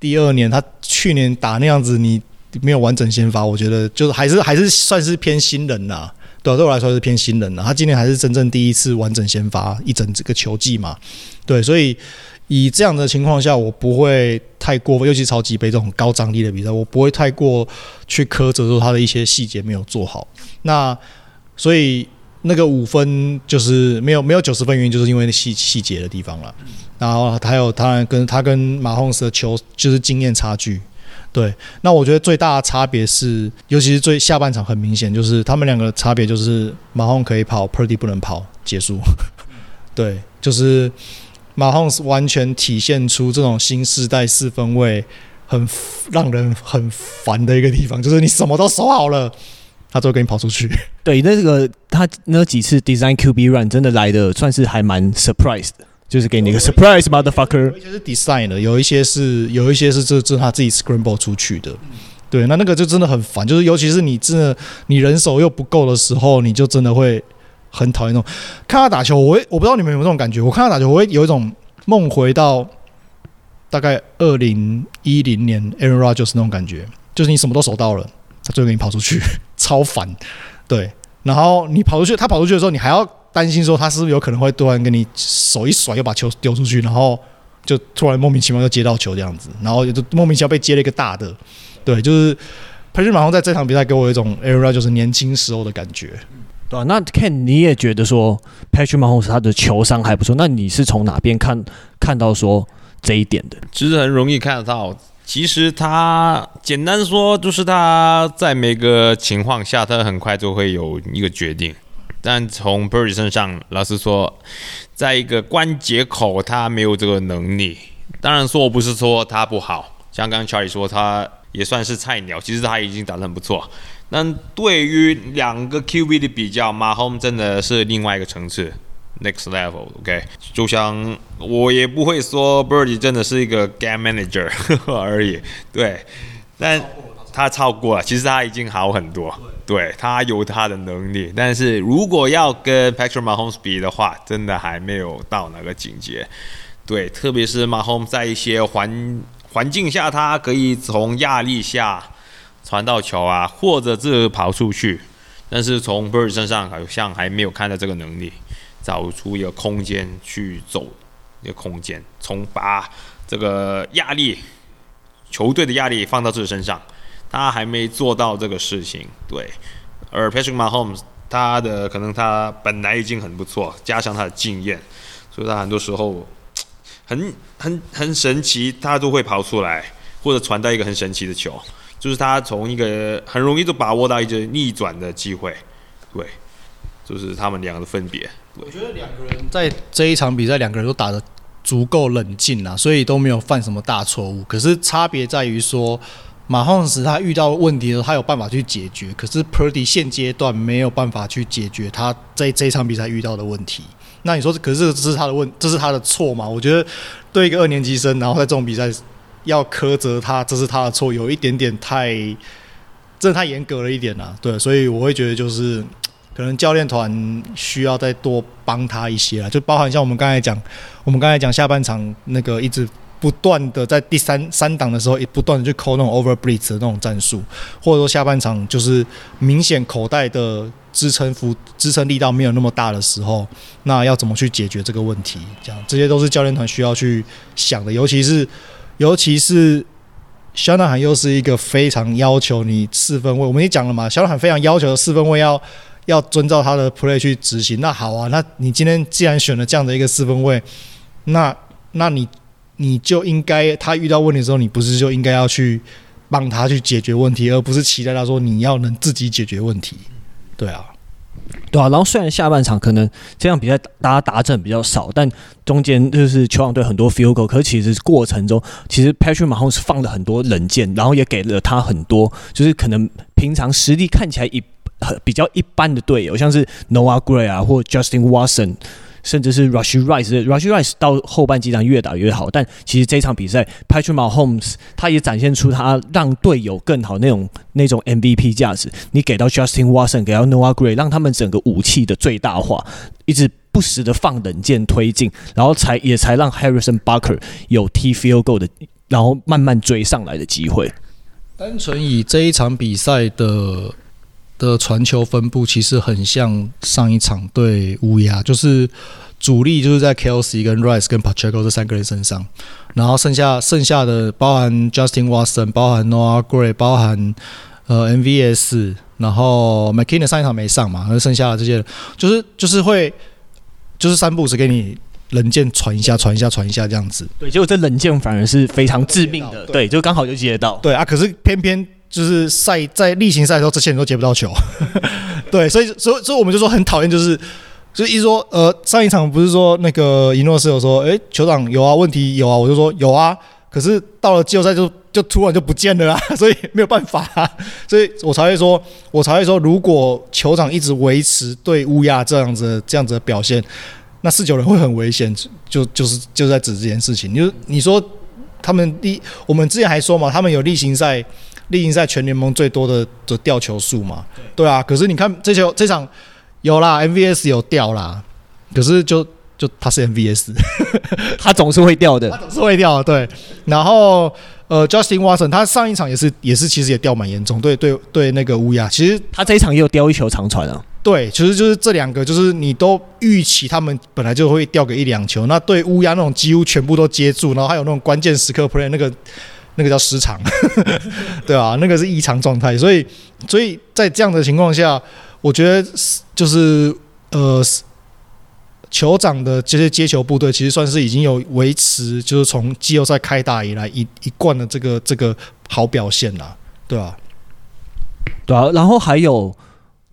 第二年他去年打那样子，你没有完整先发，我觉得就是还是还是算是偏新人呐。对，对我来说是偏新人的。他今年还是真正第一次完整先发一整这个球季嘛？对，所以以这样的情况下，我不会太过分，尤其超级杯这种高张力的比赛，我不会太过去苛责说他的一些细节没有做好。那所以那个五分就是没有没有九十分原因，就是因为细细节的地方了。然后还有当然跟他跟马洪斯的球就是经验差距。对，那我觉得最大的差别是，尤其是最下半场很明显，就是他们两个差别就是马洪可以跑，Purdy 不能跑，结束。对，就是马洪是完全体现出这种新时代四分卫很让人很烦的一个地方，就是你什么都守好了，他最后给你跑出去。对，那个他那几次 Design QB Run 真的来的算是还蛮 surprise 的。就是给你一个 surprise motherfucker，有一些是 design 的，有一些是有一些是这这他自己 scramble 出去的，对，那那个就真的很烦，就是尤其是你真的你人手又不够的时候，你就真的会很讨厌那种看他打球，我会我不知道你们有没有这种感觉，我看他打球我会有一种梦回到大概二零一零年 Aaron Rodgers 那种感觉，就是你什么都守到了，他最后给你跑出去，超烦，对，然后你跑出去，他跑出去的时候，你还要。担心说他是不是有可能会突然跟你手一甩，又把球丢出去，然后就突然莫名其妙就接到球这样子，然后就莫名其妙被接了一个大的。对，就是 Patrick Mahomes 在这场比赛给我一种 era 就是年轻时候的感觉。对啊，那 Ken 你也觉得说 Patrick Mahomes 他的球商还不错，那你是从哪边看看到说这一点的？其实很容易看得到，其实他简单说就是他在每个情况下，他很快就会有一个决定。但从 Purdy 身上，老实说，在一个关节口，他没有这个能力。当然说，我不是说他不好，像刚 Charlie 说，他也算是菜鸟，其实他已经打得很不错。那对于两个 QB 的比较，m a h o m e 真的是另外一个层次，next level。OK，就像我也不会说 Purdy 真的是一个 game manager 而已，对，但。他超过了，其实他已经好很多，对，他有他的能力，但是如果要跟 Patrick Mahomes 比的话，真的还没有到那个境界，对，特别是 Mahomes 在一些环环境下，他可以从压力下传到球啊，或者是跑出去，但是从 Bird 身上好像还没有看到这个能力，找出一个空间去走一个空间，从把这个压力球队的压力放到自己身上。他还没做到这个事情，对。而 Patrick Mahomes，他的可能他本来已经很不错，加上他的经验，所以他很多时候很很很神奇，他都会跑出来或者传到一个很神奇的球，就是他从一个很容易就把握到一个逆转的机会，对。就是他们两个的分别。我觉得两个人在这一场比赛，两个人都打得足够冷静啊，所以都没有犯什么大错误。可是差别在于说。马洪斯他遇到问题的时候，他有办法去解决，可是 Purdy 现阶段没有办法去解决他在这场比赛遇到的问题。那你说，可是这是他的问，这是他的错吗？我觉得对一个二年级生，然后在这种比赛要苛责他，这是他的错，有一点点太，真的太严格了一点啦。对，所以我会觉得就是可能教练团需要再多帮他一些啊，就包含像我们刚才讲，我们刚才讲下半场那个一直不断的在第三三档的时候，也不断的去扣那种 over blitz 的那种战术，或者说下半场就是明显口袋的支撑幅支撑力道没有那么大的时候，那要怎么去解决这个问题？这样这些都是教练团需要去想的，尤其是尤其是。小纳罕又是一个非常要求你四分位，我们也讲了嘛，小纳罕非常要求四分位要要遵照他的 play 去执行。那好啊，那你今天既然选了这样的一个四分位，那那你你就应该他遇到问题的时候，你不是就应该要去帮他去解决问题，而不是期待他说你要能自己解决问题。对啊。对啊，然后虽然下半场可能这样比赛大家达阵比较少，但中间就是球场队很多 field goal，可是其实过程中其实 Patrick Mahomes 放了很多冷箭，然后也给了他很多，就是可能平常实力看起来一很比较一般的队友，像是 Noah Gray 啊或 Justin Watson。甚至是 Rush Rice，Rush Rice 到后半几场越打越好，但其实这场比赛 Patrick Mahomes 他也展现出他让队友更好那种那种 MVP 价值。你给到 Justin Watson，给到 Noah Gray，让他们整个武器的最大化，一直不时的放冷箭推进，然后才也才让 Harrison Butker 有 T field goal 的，然后慢慢追上来的机会。单纯以这一场比赛的。的传球分布其实很像上一场对乌鸦，就是主力就是在 Kelsey 跟 Rice 跟 Pacheco 这三个人身上，然后剩下剩下的包含 Justin Watson，包含 Noah Gray，包含呃 MVS，然后 McKinnon 上一场没上嘛，那剩下的这些就是就是会就是三步式给你冷箭传一下传一下传一下这样子，对，结果这冷箭反而是非常致命的，对，就刚好就接到，对啊，可是偏偏。就是赛在例行赛的时候，这些人都接不到球，对，所以所以所以我们就说很讨厌，就是就一说呃上一场不是说那个伊诺斯有说，诶，酋长有啊，问题有啊，我就说有啊，可是到了季后赛就就突然就不见了啊，所以没有办法啊，所以我才会说，我才会说，如果酋长一直维持对乌鸦这样子这样子的表现，那四九人会很危险，就就是就在指这件事情，就你说他们第我们之前还说嘛，他们有例行赛。例行赛全联盟最多的的吊球数嘛？对啊，可是你看这球这场有啦，MVS 有掉啦，可是就就他是 MVS，他总是会掉的，他总是会掉的。对，然后呃，Justin Watson 他上一场也是也是其实也掉蛮严重，对对对，那个乌鸦其实他这一场也有掉一球长传啊。对，其实就是这两个，就是你都预期他们本来就会掉个一两球，那对乌鸦那种几乎全部都接住，然后还有那种关键时刻 play 那个。那个叫失常，对啊，那个是异常状态，所以，所以在这样的情况下，我觉得就是呃，酋长的这些接球部队其实算是已经有维持，就是从季后赛开打以来一一贯的这个这个好表现了，对啊，对啊，然后还有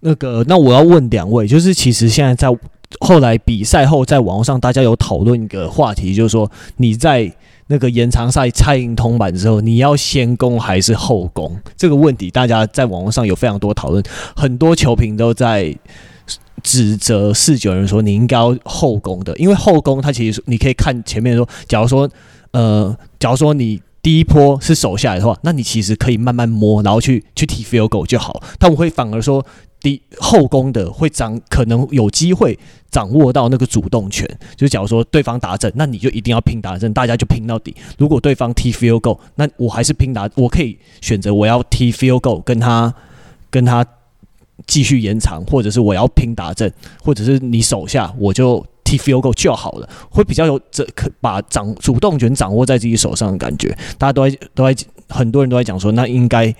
那个，那我要问两位，就是其实现在在后来比赛后，在网络上大家有讨论一个话题，就是说你在。那个延长赛蔡英通版之后，你要先攻还是后攻？这个问题大家在网络上有非常多讨论，很多球评都在指责四九人说你应该要后攻的，因为后攻他其实你可以看前面说，假如说呃，假如说你第一波是守下来的话，那你其实可以慢慢摸，然后去去踢 field goal 就好。他们会反而说。第后宫的会掌可能有机会掌握到那个主动权，就假如说对方打阵，那你就一定要拼打阵，大家就拼到底。如果对方踢 field goal，那我还是拼打，我可以选择我要踢 field goal，跟他跟他继续延长，或者是我要拼打阵，或者是你手下我就踢 field goal 就好了，会比较有这可把掌主动权掌握在自己手上的感觉。大家都在都在很多人都在讲说，那应该。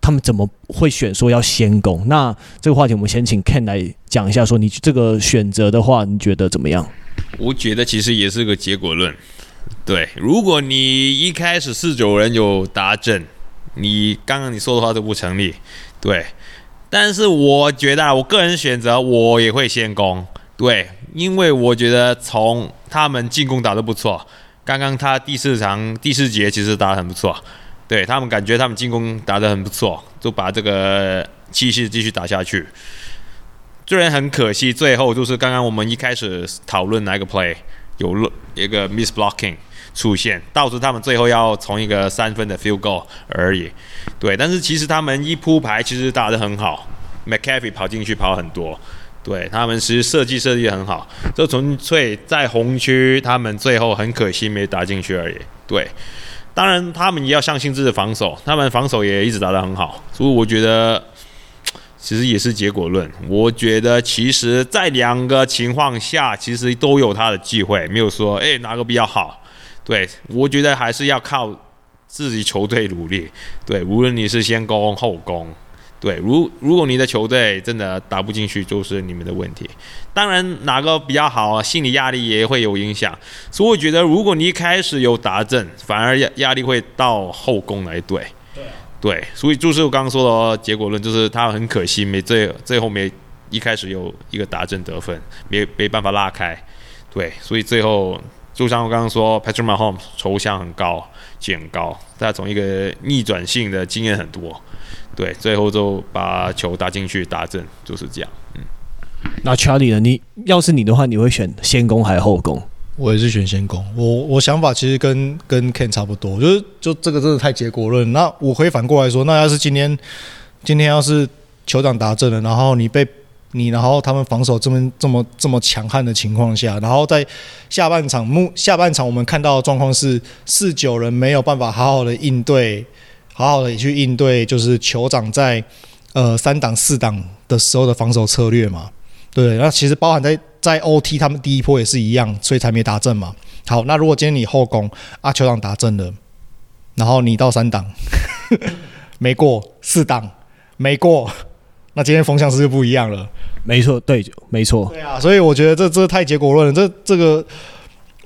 他们怎么会选说要先攻？那这个话题我们先请 Ken 来讲一下。说你这个选择的话，你觉得怎么样？我觉得其实也是个结果论。对，如果你一开始四九人有打阵，你刚刚你说的话都不成立。对，但是我觉得我个人选择，我也会先攻。对，因为我觉得从他们进攻打得不错，刚刚他第四场第四节其实打得很不错。对他们感觉他们进攻打得很不错，就把这个气势继续打下去。虽然很可惜，最后就是刚刚我们一开始讨论那个 play 有一个 miss blocking 出现，导致他们最后要从一个三分的 field goal 而已。对，但是其实他们一铺排其实打得很好。McCaffrey 跑进去跑很多，对他们其实设计设计很好，就纯粹在红区他们最后很可惜没打进去而已。对，当然他们也要相信自己的防守，他们防守也一直打得很好，所以我觉得 其实也是结果论。我觉得其实在两个情况下，其实都有他的机会，没有说诶哪个比较好。对，我觉得还是要靠。自己球队努力，对，无论你是先攻后攻，对，如如果你的球队真的打不进去，就是你们的问题。当然，哪个比较好，心理压力也会有影响。所以我觉得，如果你一开始有达阵，反而压压力会到后宫来对。对，对，所以就是我刚刚说的结果论，就是他很可惜没最最后没一开始有一个达阵得分，没没办法拉开。对，所以最后就像我刚刚说，Patrick Mahomes 抽象很高。很高，他从一个逆转性的经验很多，对，最后就把球打进去打正，就是这样。嗯，那 Charlie 呢？你要是你的话，你会选先攻还是后攻？我也是选先攻。我我想法其实跟跟 Ken 差不多，就是就这个真的太结果论。那我可以反过来说，那要是今天今天要是酋长打正了，然后你被。你然后他们防守这么这么这么强悍的情况下，然后在下半场目下半场我们看到的状况是四九人没有办法好好的应对，好好的去应对，就是酋长在呃三档四档的时候的防守策略嘛，对，那其实包含在在 OT 他们第一波也是一样，所以才没打正嘛。好，那如果今天你后攻啊酋长打正了，然后你到三档 没过，四档没过。那今天风向是不是不一样了？没错，对，没错。对啊，所以我觉得这这太结果论了。这这个，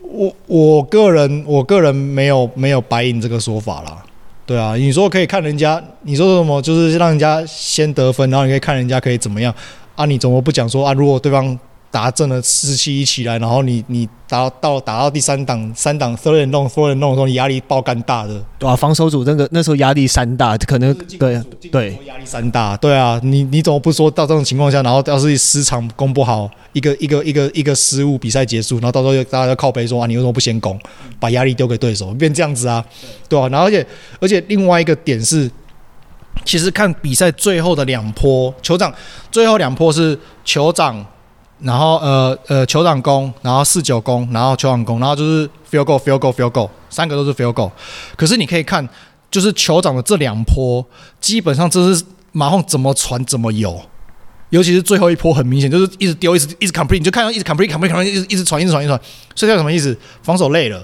我我个人我个人没有没有白银这个说法啦。对啊，你说可以看人家，你说什么就是让人家先得分，然后你可以看人家可以怎么样啊？你怎么不讲说啊？如果对方打正了士气一起来，然后你你打到打到第三档三档 third and long，third and long 的时候，你压力爆干大的，对啊，防守组那个那时候压力山大，可能对对。压力山大，对啊，你你怎么不说到这种情况下，然后要是失常攻不好，一个一个一个一个失误，比赛结束，然后到时候大家要靠背说啊，你为什么不先攻，把压力丢给对手，变这样子啊，对啊，然后而且而且另外一个点是，其实看比赛最后的两波，酋长最后两波是酋长。然后呃呃，酋长攻，然后四九攻，然后酋长攻，然后就是 field goal field goal field goal，三个都是 field goal。可是你可以看，就是酋长的这两波，基本上这是马后怎么传怎么有，尤其是最后一波很明显，就是一直丢，一直一直 complete，你就看到一直 complete complete complete，一直一直传一直传一直传。所以这什么意思？防守累了，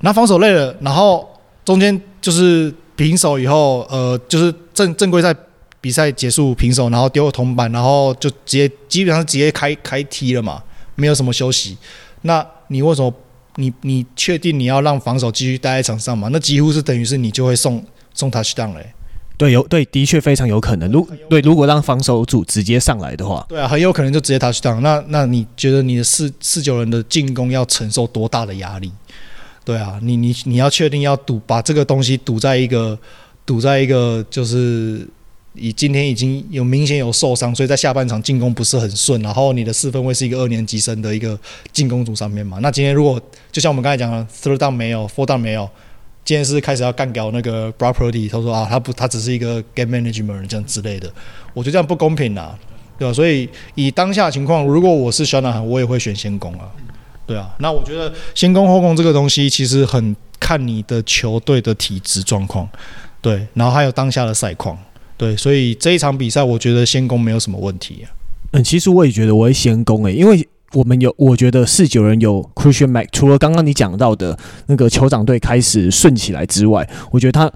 那防守累了，然后中间就是平手以后，呃，就是正正规赛。比赛结束平手，然后丢了铜板，然后就直接基本上直接开开踢了嘛，没有什么休息。那你为什么你你确定你要让防守继续待在场上嘛？那几乎是等于是你就会送送 touchdown 嘞。对，有对，的确非常有可能。如对如果让防守组直接上来的话，对啊，很有可能就直接 touchdown。那那你觉得你的四四九人的进攻要承受多大的压力？对啊，你你你要确定要赌把这个东西赌在一个赌在一个就是。以今天已经有明显有受伤，所以在下半场进攻不是很顺，然后你的四分卫是一个二年级生的一个进攻组上面嘛？那今天如果就像我们刚才讲的，third down 没有，four down 没有，今天是开始要干掉那个 Brock Purdy，他说啊，他不，他只是一个 game management 这样之类的，我觉得这样不公平啊，对吧？所以以当下情况，如果我是小南韩，我也会选先攻啊，对啊。那我觉得先攻后攻这个东西其实很看你的球队的体质状况，对，然后还有当下的赛况。对，所以这一场比赛，我觉得先攻没有什么问题啊。嗯，其实我也觉得我会先攻诶，因为我们有，我觉得四九人有 Christian Mac，除了刚刚你讲到的那个酋长队开始顺起来之外，我觉得他，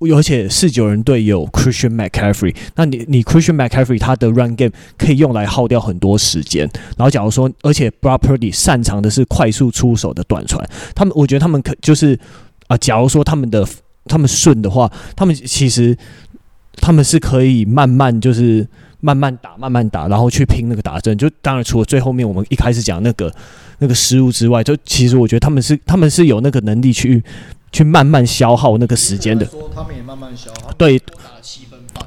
而且四九人队有 Christian McCaffrey，那你你 Christian McCaffrey 他的 Run Game 可以用来耗掉很多时间。然后假如说，而且 Brock Purdy 擅长的是快速出手的短传，他们我觉得他们可就是啊、假如说他们的他们顺的话，他们其实。他们是可以慢慢就是慢慢打，慢慢打，然后去拼那个打针。就当然除了最后面我们一开始讲那个那个失误之外，就其实我觉得他们是他们是有那个能力去去慢慢消耗那个时间的。说他们也慢慢消耗。对，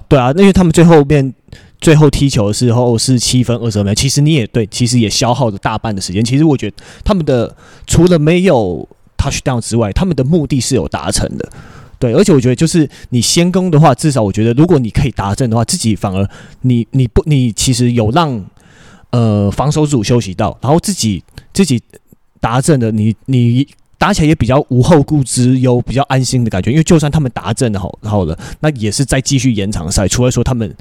对啊，因为他们最后面最后踢球的时候是七分二十二秒，其实你也对，其实也消耗了大半的时间。其实我觉得他们的除了没有 touchdown 之外，他们的目的是有达成的。对，而且我觉得就是你先攻的话，至少我觉得如果你可以达阵的话，自己反而你你不你其实有让呃防守组休息到，然后自己自己达阵的，你你打起来也比较无后顾之忧，比较安心的感觉。因为就算他们达阵好好了，那也是再继续延长赛，除了说他们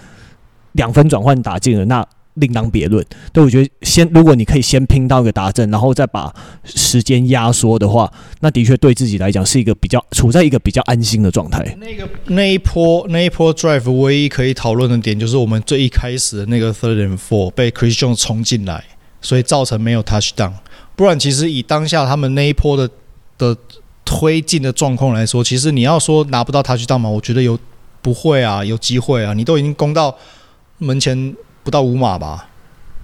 两分转换打进了那。另当别论，但，我觉得先，如果你可以先拼到一个达阵，然后再把时间压缩的话，那的确对自己来讲是一个比较处在一个比较安心的状态。那个那一波那一波 drive 唯一可以讨论的点，就是我们最一开始的那个 third and four 被 Chris Jones 冲进来，所以造成没有 touchdown。不然，其实以当下他们那一波的的推进的状况来说，其实你要说拿不到 touchdown 吗？我觉得有不会啊，有机会啊，你都已经攻到门前。不到五码吧，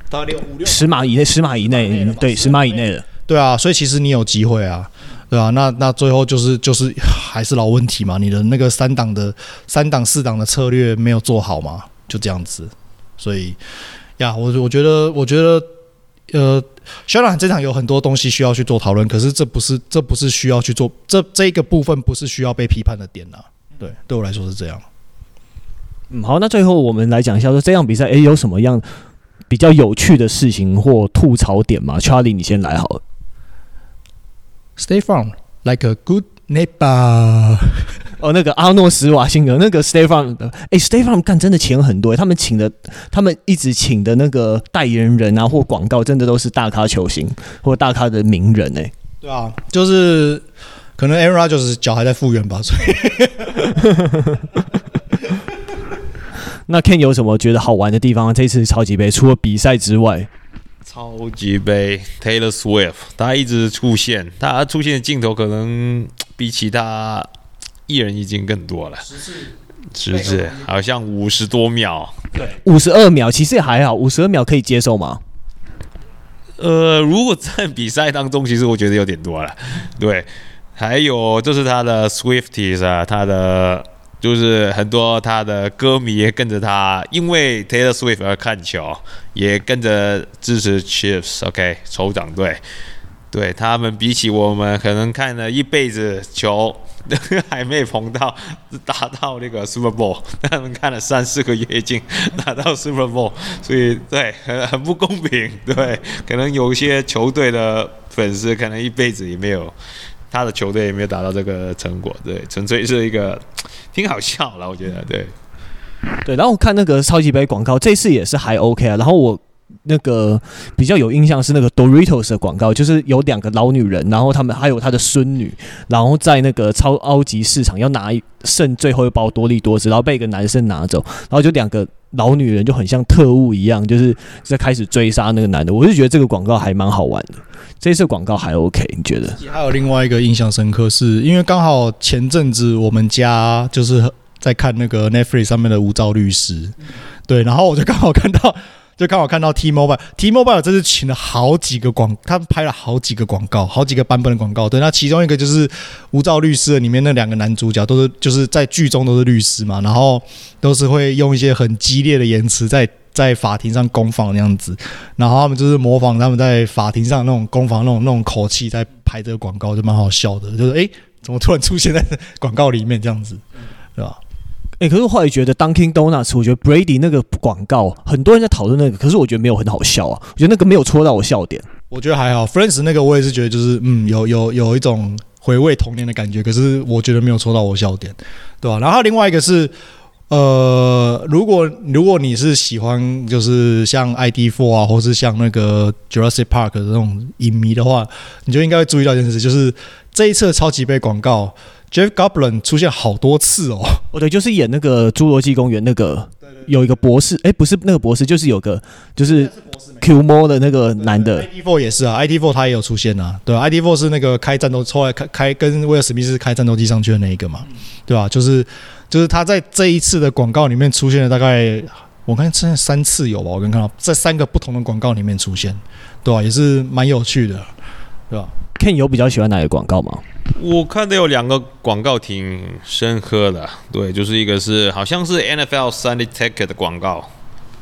大概六五六。十码以内，十码以内，对，十码以内。的，对啊，所以其实你有机会啊，对啊，那那最后就是就是还是老问题嘛，你的那个三档的三档四档的策略没有做好嘛，就这样子，所以呀，我我觉得我觉得呃，虽然这场有很多东西需要去做讨论，可是这不是这不是需要去做这这一个部分不是需要被批判的点呐、啊，对，对我来说是这样。嗯，好，那最后我们来讲一下，说这样比赛，诶，有什么样比较有趣的事情或吐槽点吗？Charlie，你先来好了。Stay firm like a good neighbor。哦，那个阿诺斯瓦辛格，那个 Stay firm 的，诶，Stay firm 干真的钱很多，他们请的，他们一直请的那个代言人啊，或广告，真的都是大咖球星或大咖的名人诶。对啊，就是可能 Aaron Rodgers 就是脚还在复原吧，所以。那 Ken 有什么觉得好玩的地方？这次超级杯除了比赛之外，超级杯 Taylor Swift 他一直出现，他出现的镜头可能比其他艺人已经更多了，十次，十次，好像五十多秒，对，五十二秒其实也还好，五十二秒可以接受吗？呃，如果在比赛当中，其实我觉得有点多了，对，还有就是他的 Swifties 啊，他的。就是很多他的歌迷也跟着他，因为 Taylor Swift 而看球，也跟着支持 Chiefs，OK，酋长队。对，他们比起我们，可能看了一辈子球，还没碰到打到那个 Super Bowl，他们看了三四个月已经 打到 Super Bowl，所以对，很很不公平。对，可能有一些球队的粉丝可能一辈子也没有。他的球队也没有达到这个成果，对，纯粹是一个 挺好笑了，我觉得，对，对。然后我看那个超级杯广告，这次也是还 OK 啊。然后我那个比较有印象是那个 Doritos 的广告，就是有两个老女人，然后他们还有他的孙女，然后在那个超高级市场要拿剩最后一包多利多滋，然后被一个男生拿走，然后就两个老女人就很像特务一样，就是在开始追杀那个男的。我就觉得这个广告还蛮好玩的。这次广告还 OK，你觉得？还有另外一个印象深刻是，是因为刚好前阵子我们家就是在看那个 Netflix 上面的《无照律师》，对，然后我就刚好看到，就刚好看到 T-Mobile，T-Mobile 这次请了好几个广，他拍了好几个广告，好几个版本的广告。对，那其中一个就是《无照律师》里面那两个男主角都是就是在剧中都是律师嘛，然后都是会用一些很激烈的言辞在。在法庭上攻防那样子，然后他们就是模仿他们在法庭上那种攻防那种那种口气，在拍这个广告，就蛮好笑的。就是诶，怎么突然出现在广告里面这样子，对吧？可是我后来觉得 Dunkin Donuts，我觉得 Brady 那个广告，很多人在讨论那个，可是我觉得没有很好笑啊。我觉得那个没有戳到我笑点。我觉得还好，Friends 那个我也是觉得就是嗯，有有有一种回味童年的感觉，可是我觉得没有戳到我笑点，对吧？然后另外一个是。呃，如果如果你是喜欢就是像 ID Four 啊，或是像那个 Jurassic Park 的这种影迷的话，你就应该会注意到一件事，就是这一次超级杯广告，Jeff Goldblum 出现好多次哦。哦，对，就是演那个侏罗纪公园那个，有一个博士，哎，不是那个博士，就是有个就是 Q 的那个男的。ID4 也是啊，ID4 他也有出现啊，对吧？ID4 是那个开战斗，后来开开跟威尔史密斯开战斗机上去的那一个嘛，对吧？就是。就是他在这一次的广告里面出现了大概，我看现在三次有吧，我刚看到在三个不同的广告里面出现，对吧、啊？也是蛮有趣的，对吧？Ken 有比较喜欢哪个广告吗？我看到有两个广告挺深刻的，对，就是一个是好像是 NFL Sunday Ticket 的广告，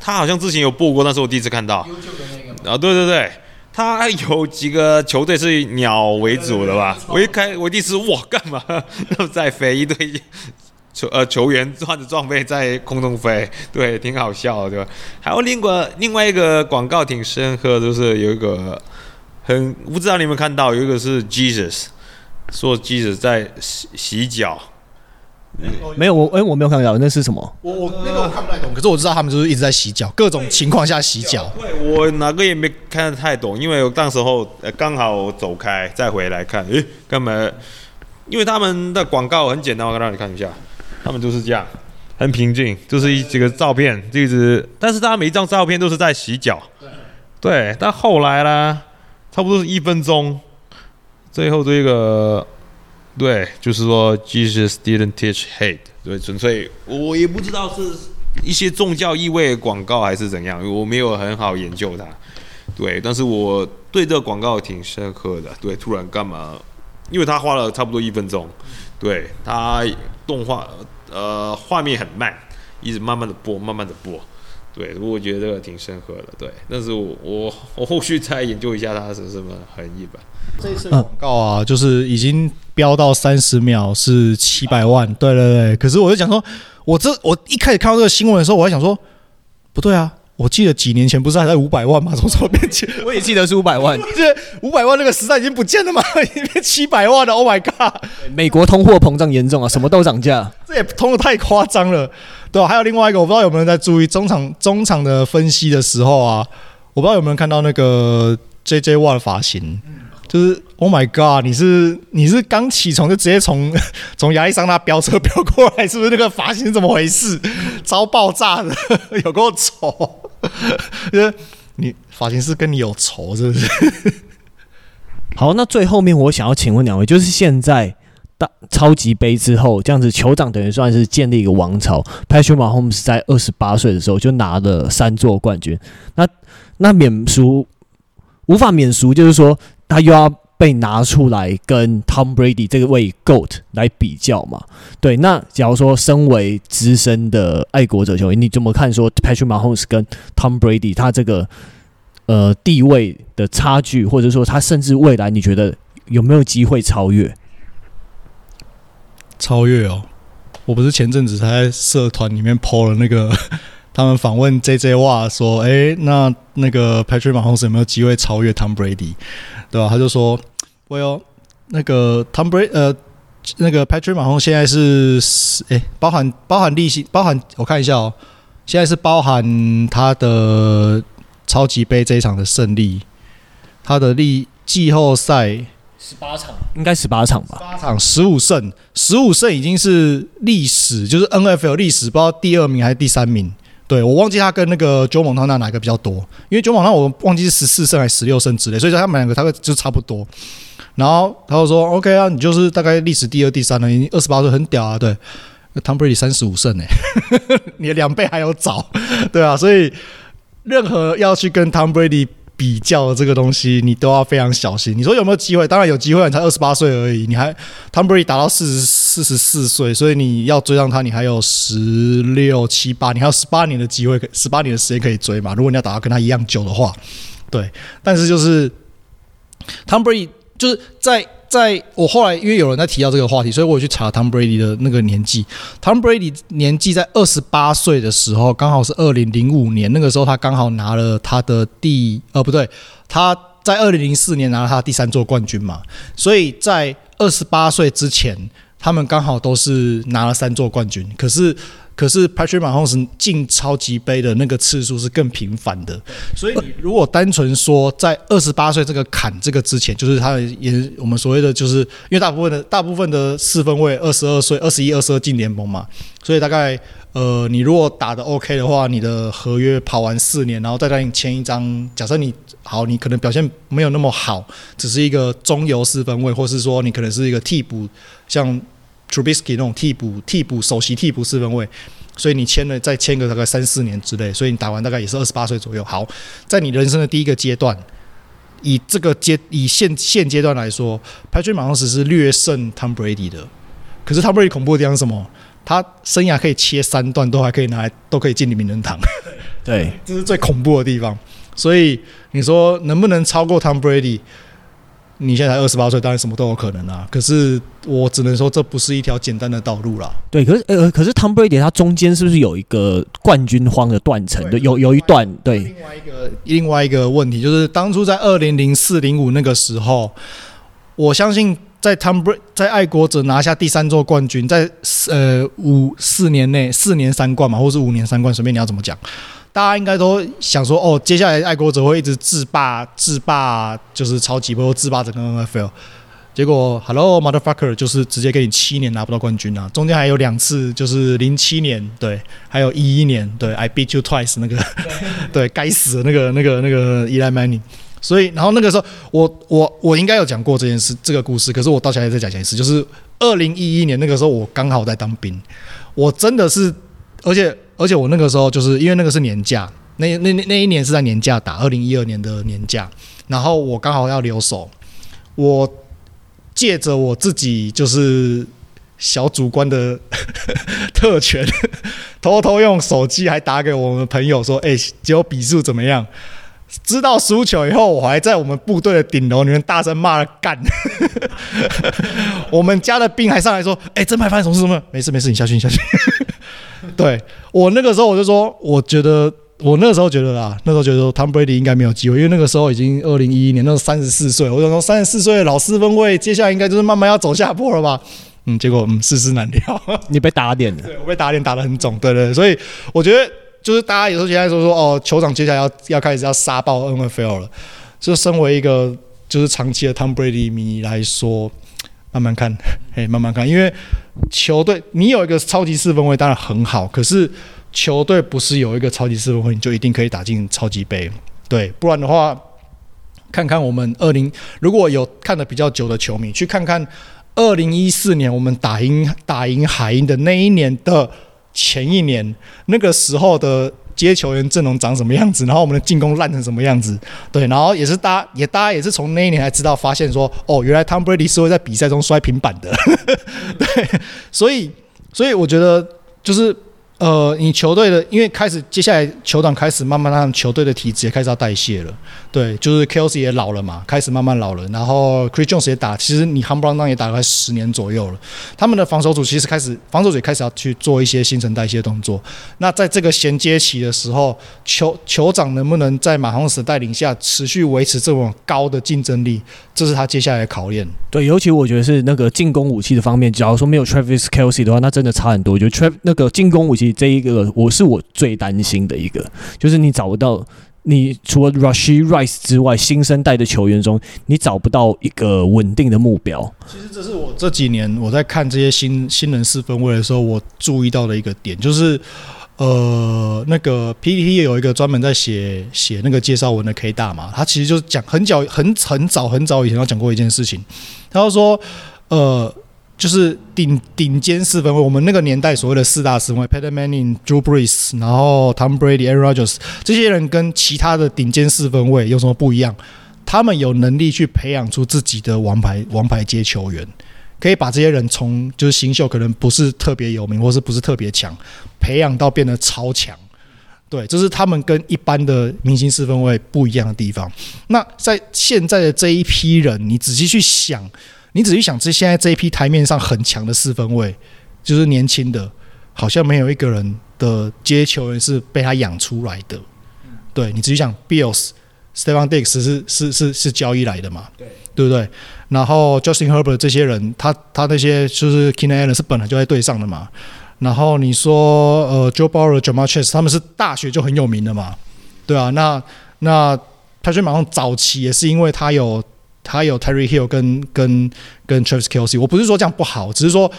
他好像之前有播过，但是我第一次看到。YouTube 的那个。啊，对对对，他有几个球队是以鸟为主的吧？我一开我第一次哇，干嘛？在飞一堆球呃球员穿着装备在空中飞，对，挺好笑的，对吧？还有另外另外一个广告挺深刻，就是有一个很不知道你有没有看到，有一个是 Jesus，说 Jesus 在洗洗脚。没有我哎、欸，我没有看到那是什么？我我那个我看不太懂，可是我知道他们就是一直在洗脚，各种情况下洗脚。对，我哪个也没看得太懂，因为我当时候刚好走开再回来看，诶，干嘛？因为他们的广告很简单，我让你看一下，他们就是这样，很平静，就是一几个照片，一直，但是他每一张照片都是在洗脚。对，但后来呢，差不多是一分钟，最后这个。对，就是说，Jesus didn't teach hate。对，纯粹我也不知道是一些宗教意味广告还是怎样，我没有很好研究它。对，但是我对这个广告挺深刻的。对，突然干嘛？因为他花了差不多一分钟。对，他动画呃画面很慢，一直慢慢的播，慢慢的播。对，我觉得这个挺深刻的。对，但是我我我后续再研究一下它是什么含义吧。这一次广告啊，就是已经飙到三十秒是七百万，对对对。可是我就讲说，我这我一开始看到这个新闻的时候，我还想说，不对啊，我记得几年前不是还在五百万吗？从么怎么变七？我也记得是五百万，这五百万那个时代已经不见了吗？已经变七百万了，Oh my god！美国通货膨胀严重啊，什么都涨价，这也通的太夸张了，对？还有另外一个，我不知道有没有人在注意中场中场的分析的时候啊，我不知道有没有人看到那个 JJ Watt 的发型。就是 Oh my God！你是你是刚起床就直接从 从亚利桑那飙车飙过来，是不是那个发型怎么回事？超爆炸的，有够丑！就是你发型师跟你有仇是不是？好，那最后面我想要请问两位，就是现在大超级杯之后，这样子酋长等于算是建立一个王朝。Patrick Mahomes 在二十八岁的时候就拿了三座冠军，那那免俗无法免俗，就是说。他又要被拿出来跟 Tom Brady 这位 GOAT 来比较嘛？对，那假如说身为资深的爱国者球员，你怎么看说 Patrick Mahomes 跟 Tom Brady 他这个呃地位的差距，或者说他甚至未来你觉得有没有机会超越？超越哦！我不是前阵子才在社团里面 po 了那个。他们访问 JJ 话说：“诶，那那个 Patrick Mahomes 有没有机会超越 Tom Brady？对吧？”他就说喂哦那个 Tom Brady，呃，那个 Patrick Mahomes 现在是诶，包含包含利息，包含我看一下哦，现在是包含他的超级杯这一场的胜利，他的历季后赛十八场，应该十八场吧？八场十五胜，十五胜已经是历史，就是 NFL 历史，不知道第二名还是第三名。”对，我忘记他跟那个 Joe Montana 哪个比较多，因为 Joe Montana 我忘记是十四胜还是十六胜之类，所以说他们两个大概就差不多。然后他就说：“OK 啊，你就是大概历史第二、第三了，已经二十八岁，很屌啊。”对，Tom Brady 三十五胜呢，你的两倍还有早，对啊，所以任何要去跟 Tom Brady。比较这个东西，你都要非常小心。你说有没有机会？当然有机会，你才二十八岁而已。你还 Tom Brady 达到四十四十四岁，所以你要追上他，你还有十六七八，你还有十八年的机会，十八年的时间可以追嘛？如果你要打到跟他一样久的话，对。但是就是 Tom Brady 就是在。在我后来，因为有人在提到这个话题，所以我去查 Tom Brady 的那个年纪。Tom Brady 年纪在二十八岁的时候，刚好是二零零五年，那个时候他刚好拿了他的第……呃，不对，他在二零零四年拿了他第三座冠军嘛。所以在二十八岁之前，他们刚好都是拿了三座冠军。可是。可是 Patrick Mahomes 进超级杯的那个次数是更频繁的，所以你如果单纯说在二十八岁这个坎这个之前，就是他也我们所谓的就是因为大部分的大部分的四分卫二十二岁二十一二十二进联盟嘛，所以大概呃你如果打得 OK 的话，你的合约跑完四年，然后再让你签一张，假设你好，你可能表现没有那么好，只是一个中游四分卫，或是说你可能是一个替补，像。Trubisky 那种替补、替补首席替补四分位，所以你签了再签个大概三四年之类，所以你打完大概也是二十八岁左右。好，在你人生的第一个阶段，以这个阶以现现阶段来说，Patrick Mahomes 是略胜 Tom Brady 的。可是 Tom Brady 恐怖的地方是什么？他生涯可以切三段，都还可以拿来，都可以进你名人堂。对，这是最恐怖的地方。所以你说能不能超过 Tom Brady？你现在才二十八岁，当然什么都有可能啊。可是我只能说，这不是一条简单的道路啦。对，可是呃，可是 Tom Brady 他中间是不是有一个冠军荒的断层？对，有有一段。对，另外一个另外一个问题就是，当初在二零零四零五那个时候，我相信在 Tom b r 在爱国者拿下第三座冠军，在呃五四年内四年三冠嘛，或是五年三冠，随便你要怎么讲。大家应该都想说，哦，接下来爱国者会一直制霸、制霸，就是超级杯或制霸整个 NFL。结果，Hello motherfucker，就是直接给你七年拿不到冠军啊！中间还有两次，就是零七年，对，还有一一年，对，I beat you twice 那个，对，该死的那个、那个、那个 Eli Manning。所以，然后那个时候，我、我、我应该有讲过这件事、这个故事，可是我到现在再讲一次，就是二零一一年那个时候，我刚好在当兵，我真的是，而且。而且我那个时候就是因为那个是年假，那那那一年是在年假打，二零一二年的年假，然后我刚好要留守，我借着我自己就是小主观的 特权，偷偷用手机还打给我们朋友说，哎，结果比数怎么样？知道输球以后，我还在我们部队的顶楼里面大声骂了干，我们家的兵还上来说，哎，这排发生什么事吗？没事没事，你下去你下去。对我那个时候我就说，我觉得我那个时候觉得啦，那时候觉得说 Tom Brady 应该没有机会，因为那个时候已经二零一一年，那时候三十四岁，我想说三十四岁的老四分卫，接下来应该就是慢慢要走下坡了吧？嗯，结果嗯世事难料，你被打脸了，对我被打脸打得很肿，对，对对，所以我觉得就是大家有时候现在说说哦，酋长接下来要要开始要杀爆 NFL 了，就身为一个就是长期的 Tom Brady 迷来说。慢慢看，嘿，慢慢看，因为球队你有一个超级四分卫当然很好，可是球队不是有一个超级四分卫你就一定可以打进超级杯，对，不然的话，看看我们二零如果有看得比较久的球迷，去看看二零一四年我们打赢打赢海鹰的那一年的前一年那个时候的。接球员阵容长什么样子，然后我们的进攻烂成什么样子，对，然后也是大家也大家也是从那一年才知道发现说，哦，原来 Tom Brady 是会在比赛中摔平板的，对，所以所以我觉得就是。呃，你球队的，因为开始接下来酋长开始慢慢让球队的体质也开始要代谢了，对，就是 Kelce 也老了嘛，开始慢慢老了，然后 Chris Jones 也打，其实你 Humbleton 也打了快十年左右了，他们的防守组其实开始防守组也开始要去做一些新陈代谢动作。那在这个衔接期的时候，球酋长能不能在马洪斯带领下持续维持这种高的竞争力，这是他接下来的考验。对，尤其我觉得是那个进攻武器的方面，假如说没有 Travis Kelce 的话，那真的差很多。我觉得 Trav 那个进攻武器。这一个我是我最担心的一个，就是你找不到，你除了 Rashee Rice 之外，新生代的球员中，你找不到一个稳定的目标。其实这是我这几年我在看这些新新人四分卫的时候，我注意到的一个点，就是呃，那个 PTT 也有一个专门在写写那个介绍文的 K 大嘛，他其实就是讲很早很很早很早以前他讲过一件事情，他就说呃。就是顶顶尖四分卫，我们那个年代所谓的四大四分卫，Peyton Manning、Drew Brees，然后 Tom Brady、Aaron Rodgers，这些人跟其他的顶尖四分卫有什么不一样？他们有能力去培养出自己的王牌王牌接球员，可以把这些人从就是新秀可能不是特别有名或是不是特别强，培养到变得超强。对，这是他们跟一般的明星四分卫不一样的地方。那在现在的这一批人，你仔细去想。你仔细想，这现在这一批台面上很强的四分卫，就是年轻的，好像没有一个人的接球员是被他养出来的。对，你仔细想，Bills、Stefon Diggs 是是是是交易来的嘛？对，对不对？然后 Justin Herbert 这些人，他他那些就是 Keenan Allen 是本来就在队上的嘛。然后你说呃 Joe Burrow、Ja'Marr Chase 他们是大学就很有名的嘛？对啊，那那他去马上早期也是因为他有。他有 Tyreek Hill 跟跟跟 Travis Kelce，我不是说这样不好，只是说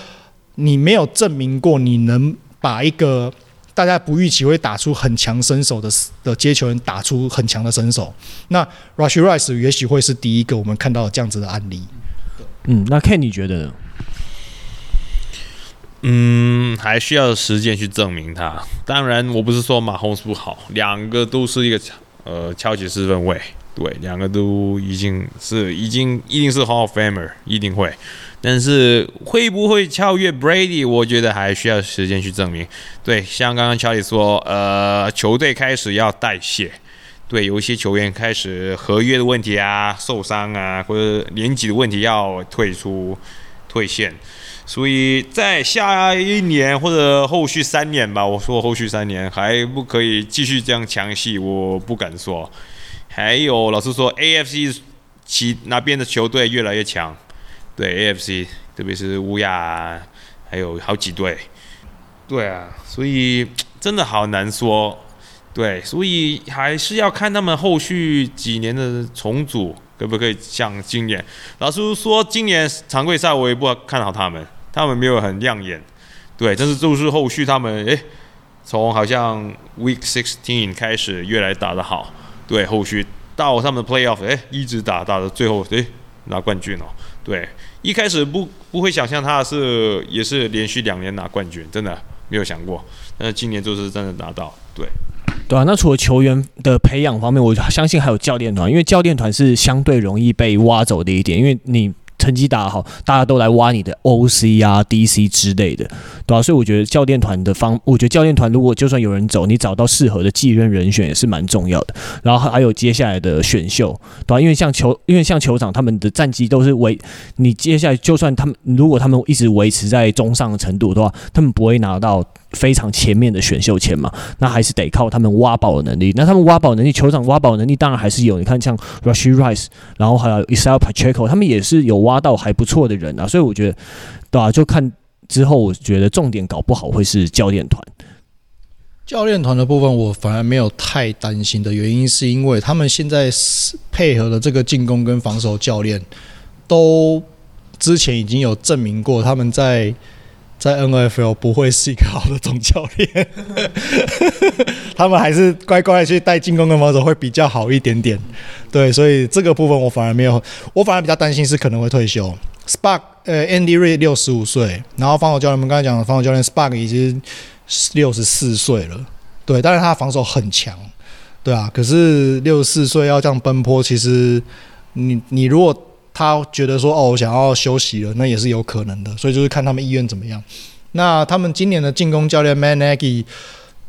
你没有证明过你能把一个大家不预期会打出很强身手的的接球人打出很强的身手。那 Rashee Rice 也许会是第一个我们看到这样子的案例。嗯，那 Ken 你觉得呢？嗯，还需要时间去证明他。当然，我不是说马洪斯不好，两个都是一个呃超级四分位。对，两个都已经是已经一定是 Hall of Famer，一定会。但是会不会超越 Brady？我觉得还需要时间去证明。对，像刚刚乔吉说，呃，球队开始要代谢，对，有一些球员开始合约的问题啊、受伤啊，或者年纪的问题要退出、退线，所以在下一年或者后续三年吧，我说后续三年还不可以继续这样强势，我不敢说。还有老实说，AFC 其那边的球队越来越强，对 AFC，特别是乌鸦，还有好几队，对啊，所以真的好难说。对，所以还是要看他们后续几年的重组可不可以像今年。老实说，今年常规赛我也不看好他们，他们没有很亮眼。对，但是就是后续他们，诶，从好像 Week Sixteen 开始越来打得好。对，后续到他们的 Playoff，诶，一直打打到最后，诶，拿冠军哦。对，一开始不不会想象他是也是连续两年拿冠军，真的没有想过。但是今年就是真的拿到，对。对啊，那除了球员的培养方面，我相信还有教练团，因为教练团是相对容易被挖走的一点，因为你。成绩打好，大家都来挖你的 OC 啊、DC 之类的，对吧、啊？所以我觉得教练团的方，我觉得教练团如果就算有人走，你找到适合的继任人选也是蛮重要的。然后还有接下来的选秀，对吧、因为像球，因为像球场他们的战绩都是维，你接下来就算他们如果他们一直维持在中上的程度的话，他们不会拿到非常前面的选秀签嘛，那还是得靠他们挖宝的能力。那他们挖宝能力，酋长挖宝能力当然还是有。你看像 Rushy Rice，然后还有 Isaiah Pacheco，他们也是有挖。到还不错的人啊，所以我觉得，对啊，就看之后，我觉得重点搞不好会是教练团。教练团的部分，我反而没有太担心的原因，是因为他们现在配合的这个进攻跟防守教练，都之前已经有证明过，他们在。在 NFL 不会是一个好的总教练，他们还是乖乖的去带进攻跟防守会比较好一点点。对，所以这个部分我反而没有，我反而比较担心是可能会退休。Spark 呃，Andy Reid 六十五岁，然后防守教练我们刚才讲的防守教练 Spark 已经六十四岁了。对，但是他防守很强，对啊。可是六十四岁要这样奔波，其实你你如果。他觉得说：“哦，我想要休息了，那也是有可能的。所以就是看他们意愿怎么样。那他们今年的进攻教练 Managgy，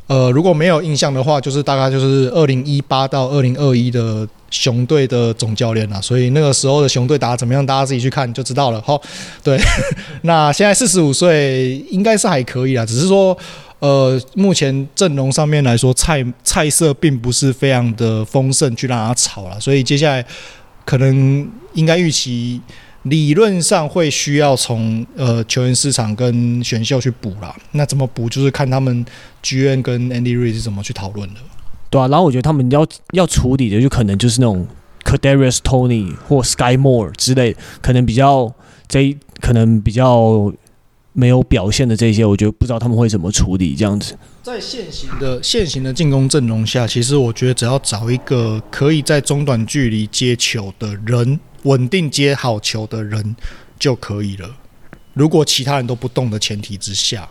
呃，如果没有印象的话，就是大概就是二零一八到二零二一的熊队的总教练了。所以那个时候的熊队打得怎么样，大家自己去看就知道了。好，对，那现在四十五岁应该是还可以啦，只是说，呃，目前阵容上面来说，菜菜色并不是非常的丰盛，去让他炒了。所以接下来。”可能应该预期，理论上会需要从呃球员市场跟选秀去补啦。那怎么补，就是看他们 G N 跟 Andy Reid 是怎么去讨论的。对啊，然后我觉得他们要要处理的，就可能就是那种 Cadarius Tony 或 Sky Moore 之类，可能比较这可能比较没有表现的这些，我觉得不知道他们会怎么处理这样子。在现行的现行的进攻阵容下，其实我觉得只要找一个可以在中短距离接球的人，稳定接好球的人就可以了。如果其他人都不动的前提之下，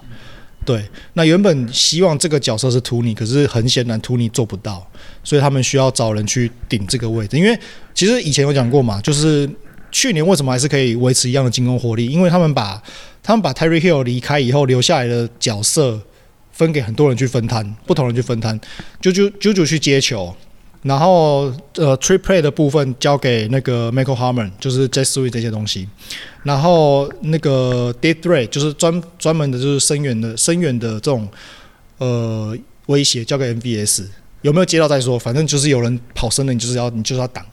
对，那原本希望这个角色是图尼，可是很显然图尼做不到，所以他们需要找人去顶这个位置。因为其实以前有讲过嘛，就是去年为什么还是可以维持一样的进攻火力？因为他们把他们把 Terry Hill 离开以后留下来的角色。分给很多人去分摊，不同人去分摊，就就就就去接球，然后呃，trick play 的部分交给那个 Michael Harmon，就是 Jess We 这些东西，然后那个 deep threat 就是专专门的，就是深远的深远的这种呃威胁交给 MVS，有没有接到再说，反正就是有人跑深了，你就是要你就是要挡，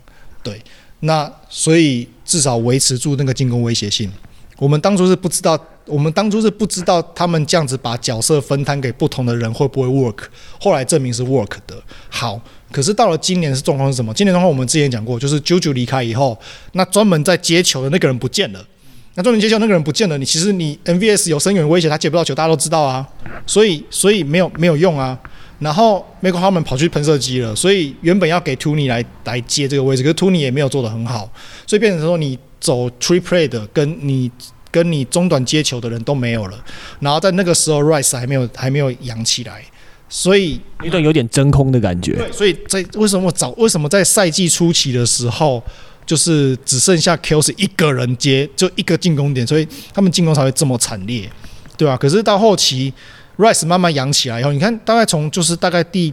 对，那所以至少维持住那个进攻威胁性。我们当初是不知道，我们当初是不知道他们这样子把角色分摊给不同的人会不会 work，后来证明是 work 的。好，可是到了今年是状况是什么？今年的话我们之前讲过，就是 Juju 离开以后，那专门在接球的那个人不见了。那专门接球那个人不见了，你其实你 MVS 有深远威胁，他接不到球，大家都知道啊。所以所以没有没有用啊。然后 m i c h a e l Hardman 跑去喷射机了，所以原本要给 Toney 来来接这个位置，可是 Toney 也没有做得很好，所以变成说你。走 trick play 的，跟你跟你中短接球的人都没有了，然后在那个时候，Rice 还没有还没有扬起来，所以一段有点真空的感觉。对，所以在为什么早为什么在赛季初期的时候，就是只剩下 Kelce 一个人接，就一个进攻点，所以他们进攻才会这么惨烈，对吧？可是到后期，Rice 慢慢养起来以后，你看大概从就是大概第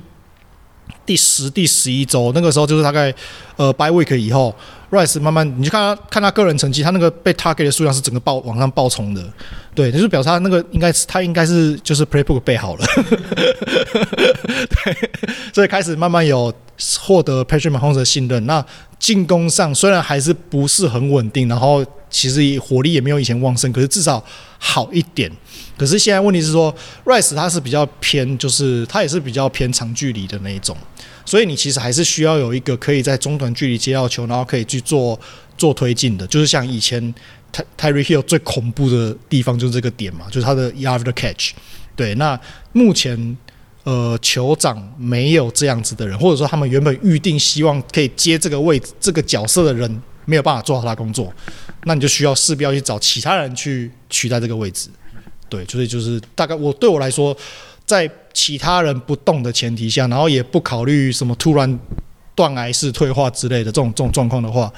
第十、第十一周，那个时候就是大概呃 by week 以后，Rice 慢慢你就看他看他个人成绩，他那个被 target 的数量是整个爆往上爆冲的，对，就是表示他那个应该是他应该是就是 playbook 备好了，对，所以开始慢慢有获得 Patrick Mahomes 的信任。那进攻上虽然还是不是很稳定，然后其实火力也没有以前旺盛，可是至少好一点。可是现在问题是说，Rice 他是比较偏，就是他也是比较偏长距离的那一种，所以你其实还是需要有一个可以在中短距离接到球，然后可以去做做推进的，就是像以前 Tyreek Hill 最恐怖的地方就是这个点嘛，就是他的 After Catch。对，那目前呃酋长没有这样子的人，或者说他们原本预定希望可以接这个位置、这个角色的人没有办法做好他工作，那你就需要势必要去找其他人去取代这个位置。对，所以就是大概我对我来说，在其他人不动的前提下，然后也不考虑什么突然断崖式退化之类的这种这种状况的话，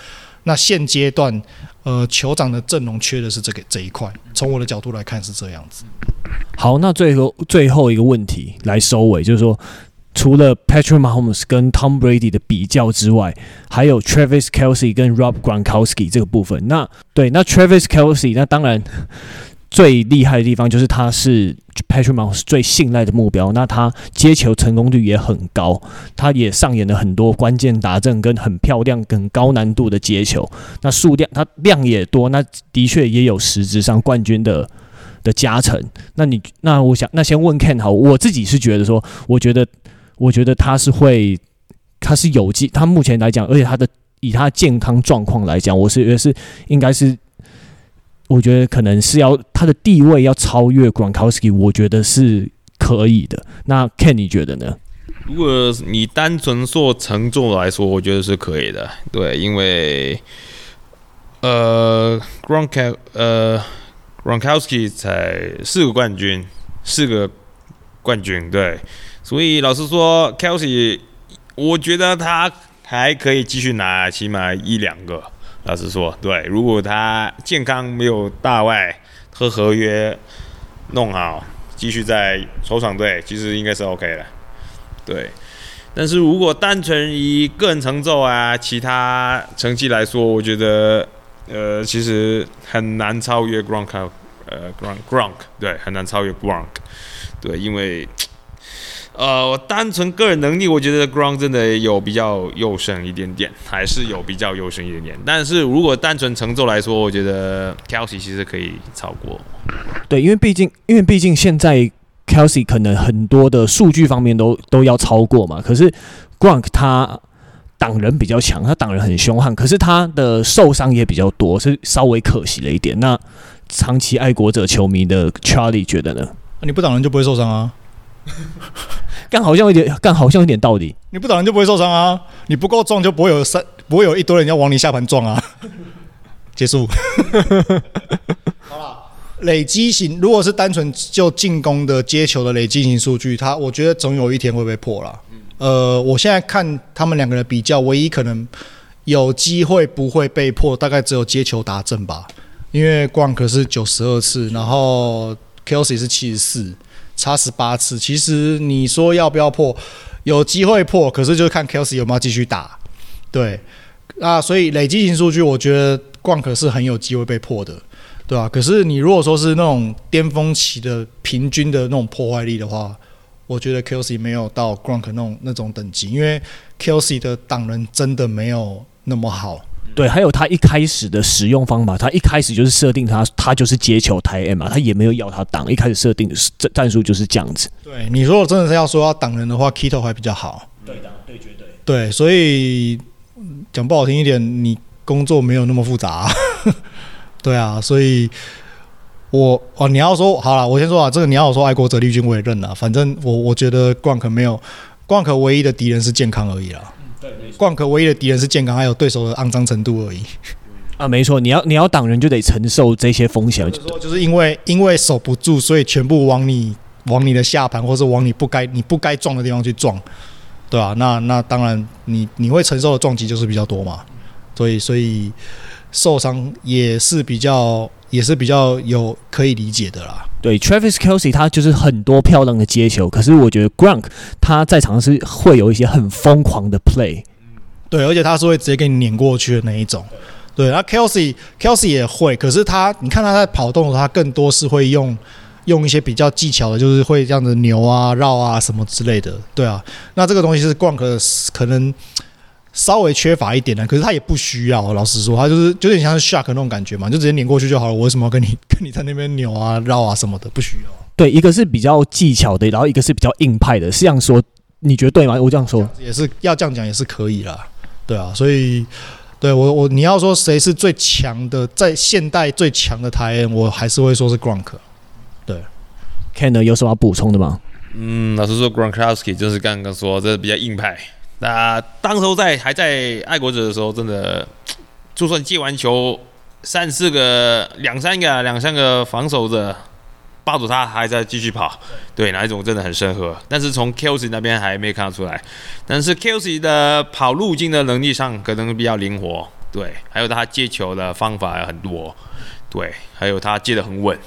那现阶段呃酋长的阵容缺的是这个这一块。从我的角度来看是这样子。好，那最后最后一个问题来收尾，就是说，除了 Patrick Mahomes 跟 Tom Brady 的比较之外，还有 Travis Kelsey 跟 Rob Gronkowski 这个部分。那对，那 Travis Kelsey 那当然。最厉害的地方就是他是 Patrick Mahomes 最信赖的目标，那他接球成功率也很高，他也上演了很多关键达阵跟很漂亮、跟高难度的接球，那数量他量也多，那的确也有实质上冠军的的加成。那你那我想那先问 Ken 好，我自己是觉得说，我觉得我觉得他是会，他是有机，他目前来讲，而且他的以他健康状况来讲，我是觉得是应该是。我觉得可能是要他的地位要超越 Gronkowski，我觉得是可以的。那 Ken 你觉得呢？如果你单纯说成就来说，我觉得是可以的。对，因为呃 Gronk 呃 Gronkowski 才四个冠军，四个冠军，对。所以老实说，Kelsey，我觉得他还可以继续拿起码一两个。老实说，对，如果他健康没有大碍，和合约弄好，继续在球场队，其实应该是 OK 的。对，但是如果单纯以个人成就啊，其他成绩来说，我觉得，呃，其实很难超越 Gronk，呃，Gronk Gronk，对，很难超越 Gronk，对，因为。呃，单纯个人能力，我觉得 Ground 真的有比较优胜一点点，还是有比较优胜一点点。但是如果单纯成就来说，我觉得 Kelsey 其实可以超过。对，因为毕竟，因为毕竟现在 Kelsey 可能很多的数据方面都都要超过嘛。可是 Ground 他挡人比较强，他挡人很凶悍，可是他的受伤也比较多，是稍微可惜了一点。那长期爱国者球迷的 Charlie 觉得呢？你不挡人就不会受伤啊。干好像有点，干好像有点道理。你不打人就不会受伤啊！你不够壮就不会有三，不会有一堆人要往你下盘撞啊！结束。好了，累积型如果是单纯就进攻的接球的累积型数据，他我觉得总有一天会被破了。呃，我现在看他们两个人比较，唯一可能有机会不会被破，大概只有接球达阵吧。因为 Gronk 是九十二次，然后 Kelce 是七十四。差十八次，其实你说要不要破，有机会破，可是就看 Kelce 有没有继续打，对，那所以累积型数据，我觉得 Gronk 是很有机会被破的，对吧、啊？可是你如果说是那种巅峰期的平均的那种破坏力的话，我觉得 Kelce 没有到 Gronk 那种那种等级，因为 Kelce 的挡人真的没有那么好。对，还有他一开始的使用方法，他一开始就是设定他，他就是接球台 M 嘛，他也没有要他挡，一开始设定的战战术就是这样子。对，你如果真的是要说要挡人的话，Kito 还比较好。对的，对，绝对。对，所以讲不好听一点，你工作没有那么复杂。对啊，所以我哦，你要说好了，我先说啊，这个你要说爱国者绿军我也认了，反正我我觉得 Gronk 没有 Gronk 唯一的敌人是健康而已啦。Gronk 唯一的敌人是健康，还有对手的肮脏程度而已。啊，没错，你要你要挡人就得承受这些风险。就是说，就是因为因为守不住，所以全部往你往你的下盘，或是往你不该你不该撞的地方去撞，对啊，那那当然你，你你会承受的撞击就是比较多嘛。所以所以受伤也是比较也是比较有可以理解的啦。对，Travis Kelsey 他就是很多漂亮的接球，可是我觉得 Gronk 他在场是会有一些很疯狂的 play。对，而且他是会直接给你碾过去的那一种。对，然后 Kelsey Kelsey 也会，可是他你看他在跑动的时候，他更多是会用用一些比较技巧的，就是会这样子扭啊、绕啊什么之类的。对啊，那这个东西是 Gronk 可能。稍微缺乏一点的，可是他也不需要。老实说，他就是就有点像是 Shark 那种感觉嘛，就直接碾过去就好了。我为什么要跟你跟你在那边扭啊、绕啊什么的？不需要。对，一个是比较技巧的，然后一个是比较硬派的。是这样说，你觉得对吗？我这样说也是要这样讲也是可以啦。对啊，所以对我我你要说谁是最强的，在现代最强的台 N，我还是会说是 Gronk。对，Ken 呢有什么要补充的吗？嗯，老实说，Gronkowski 就是刚刚说这比较硬派。那当时候在还在爱国者的时候，真的，就算接完球三四个、两三个、两三个防守者抱住他，还在继续跑，对，哪一种真的很适合。但是从 Kelsey 那边还没看出来，但是 Kelsey 的跑路径的能力上可能比较灵活，对，还有他接球的方法很多，对，还有他接得很稳，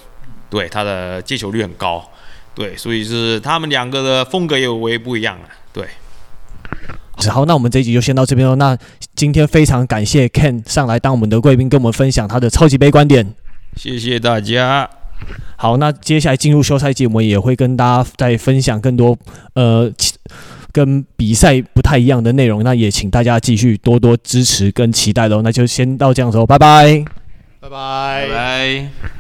对，他的接球率很高，对，所以是他们两个的风格也有微不一样了，对。好，那我们这一集就先到这边喽。那今天非常感谢 Ken 上来当我们的贵宾，跟我们分享他的超级杯观点。谢谢大家。好，那接下来进入休赛季，我们也会跟大家再分享更多呃跟比赛不太一样的内容。那也请大家继续多多支持跟期待喽。那就先到这样子喽，拜拜，拜拜，拜拜。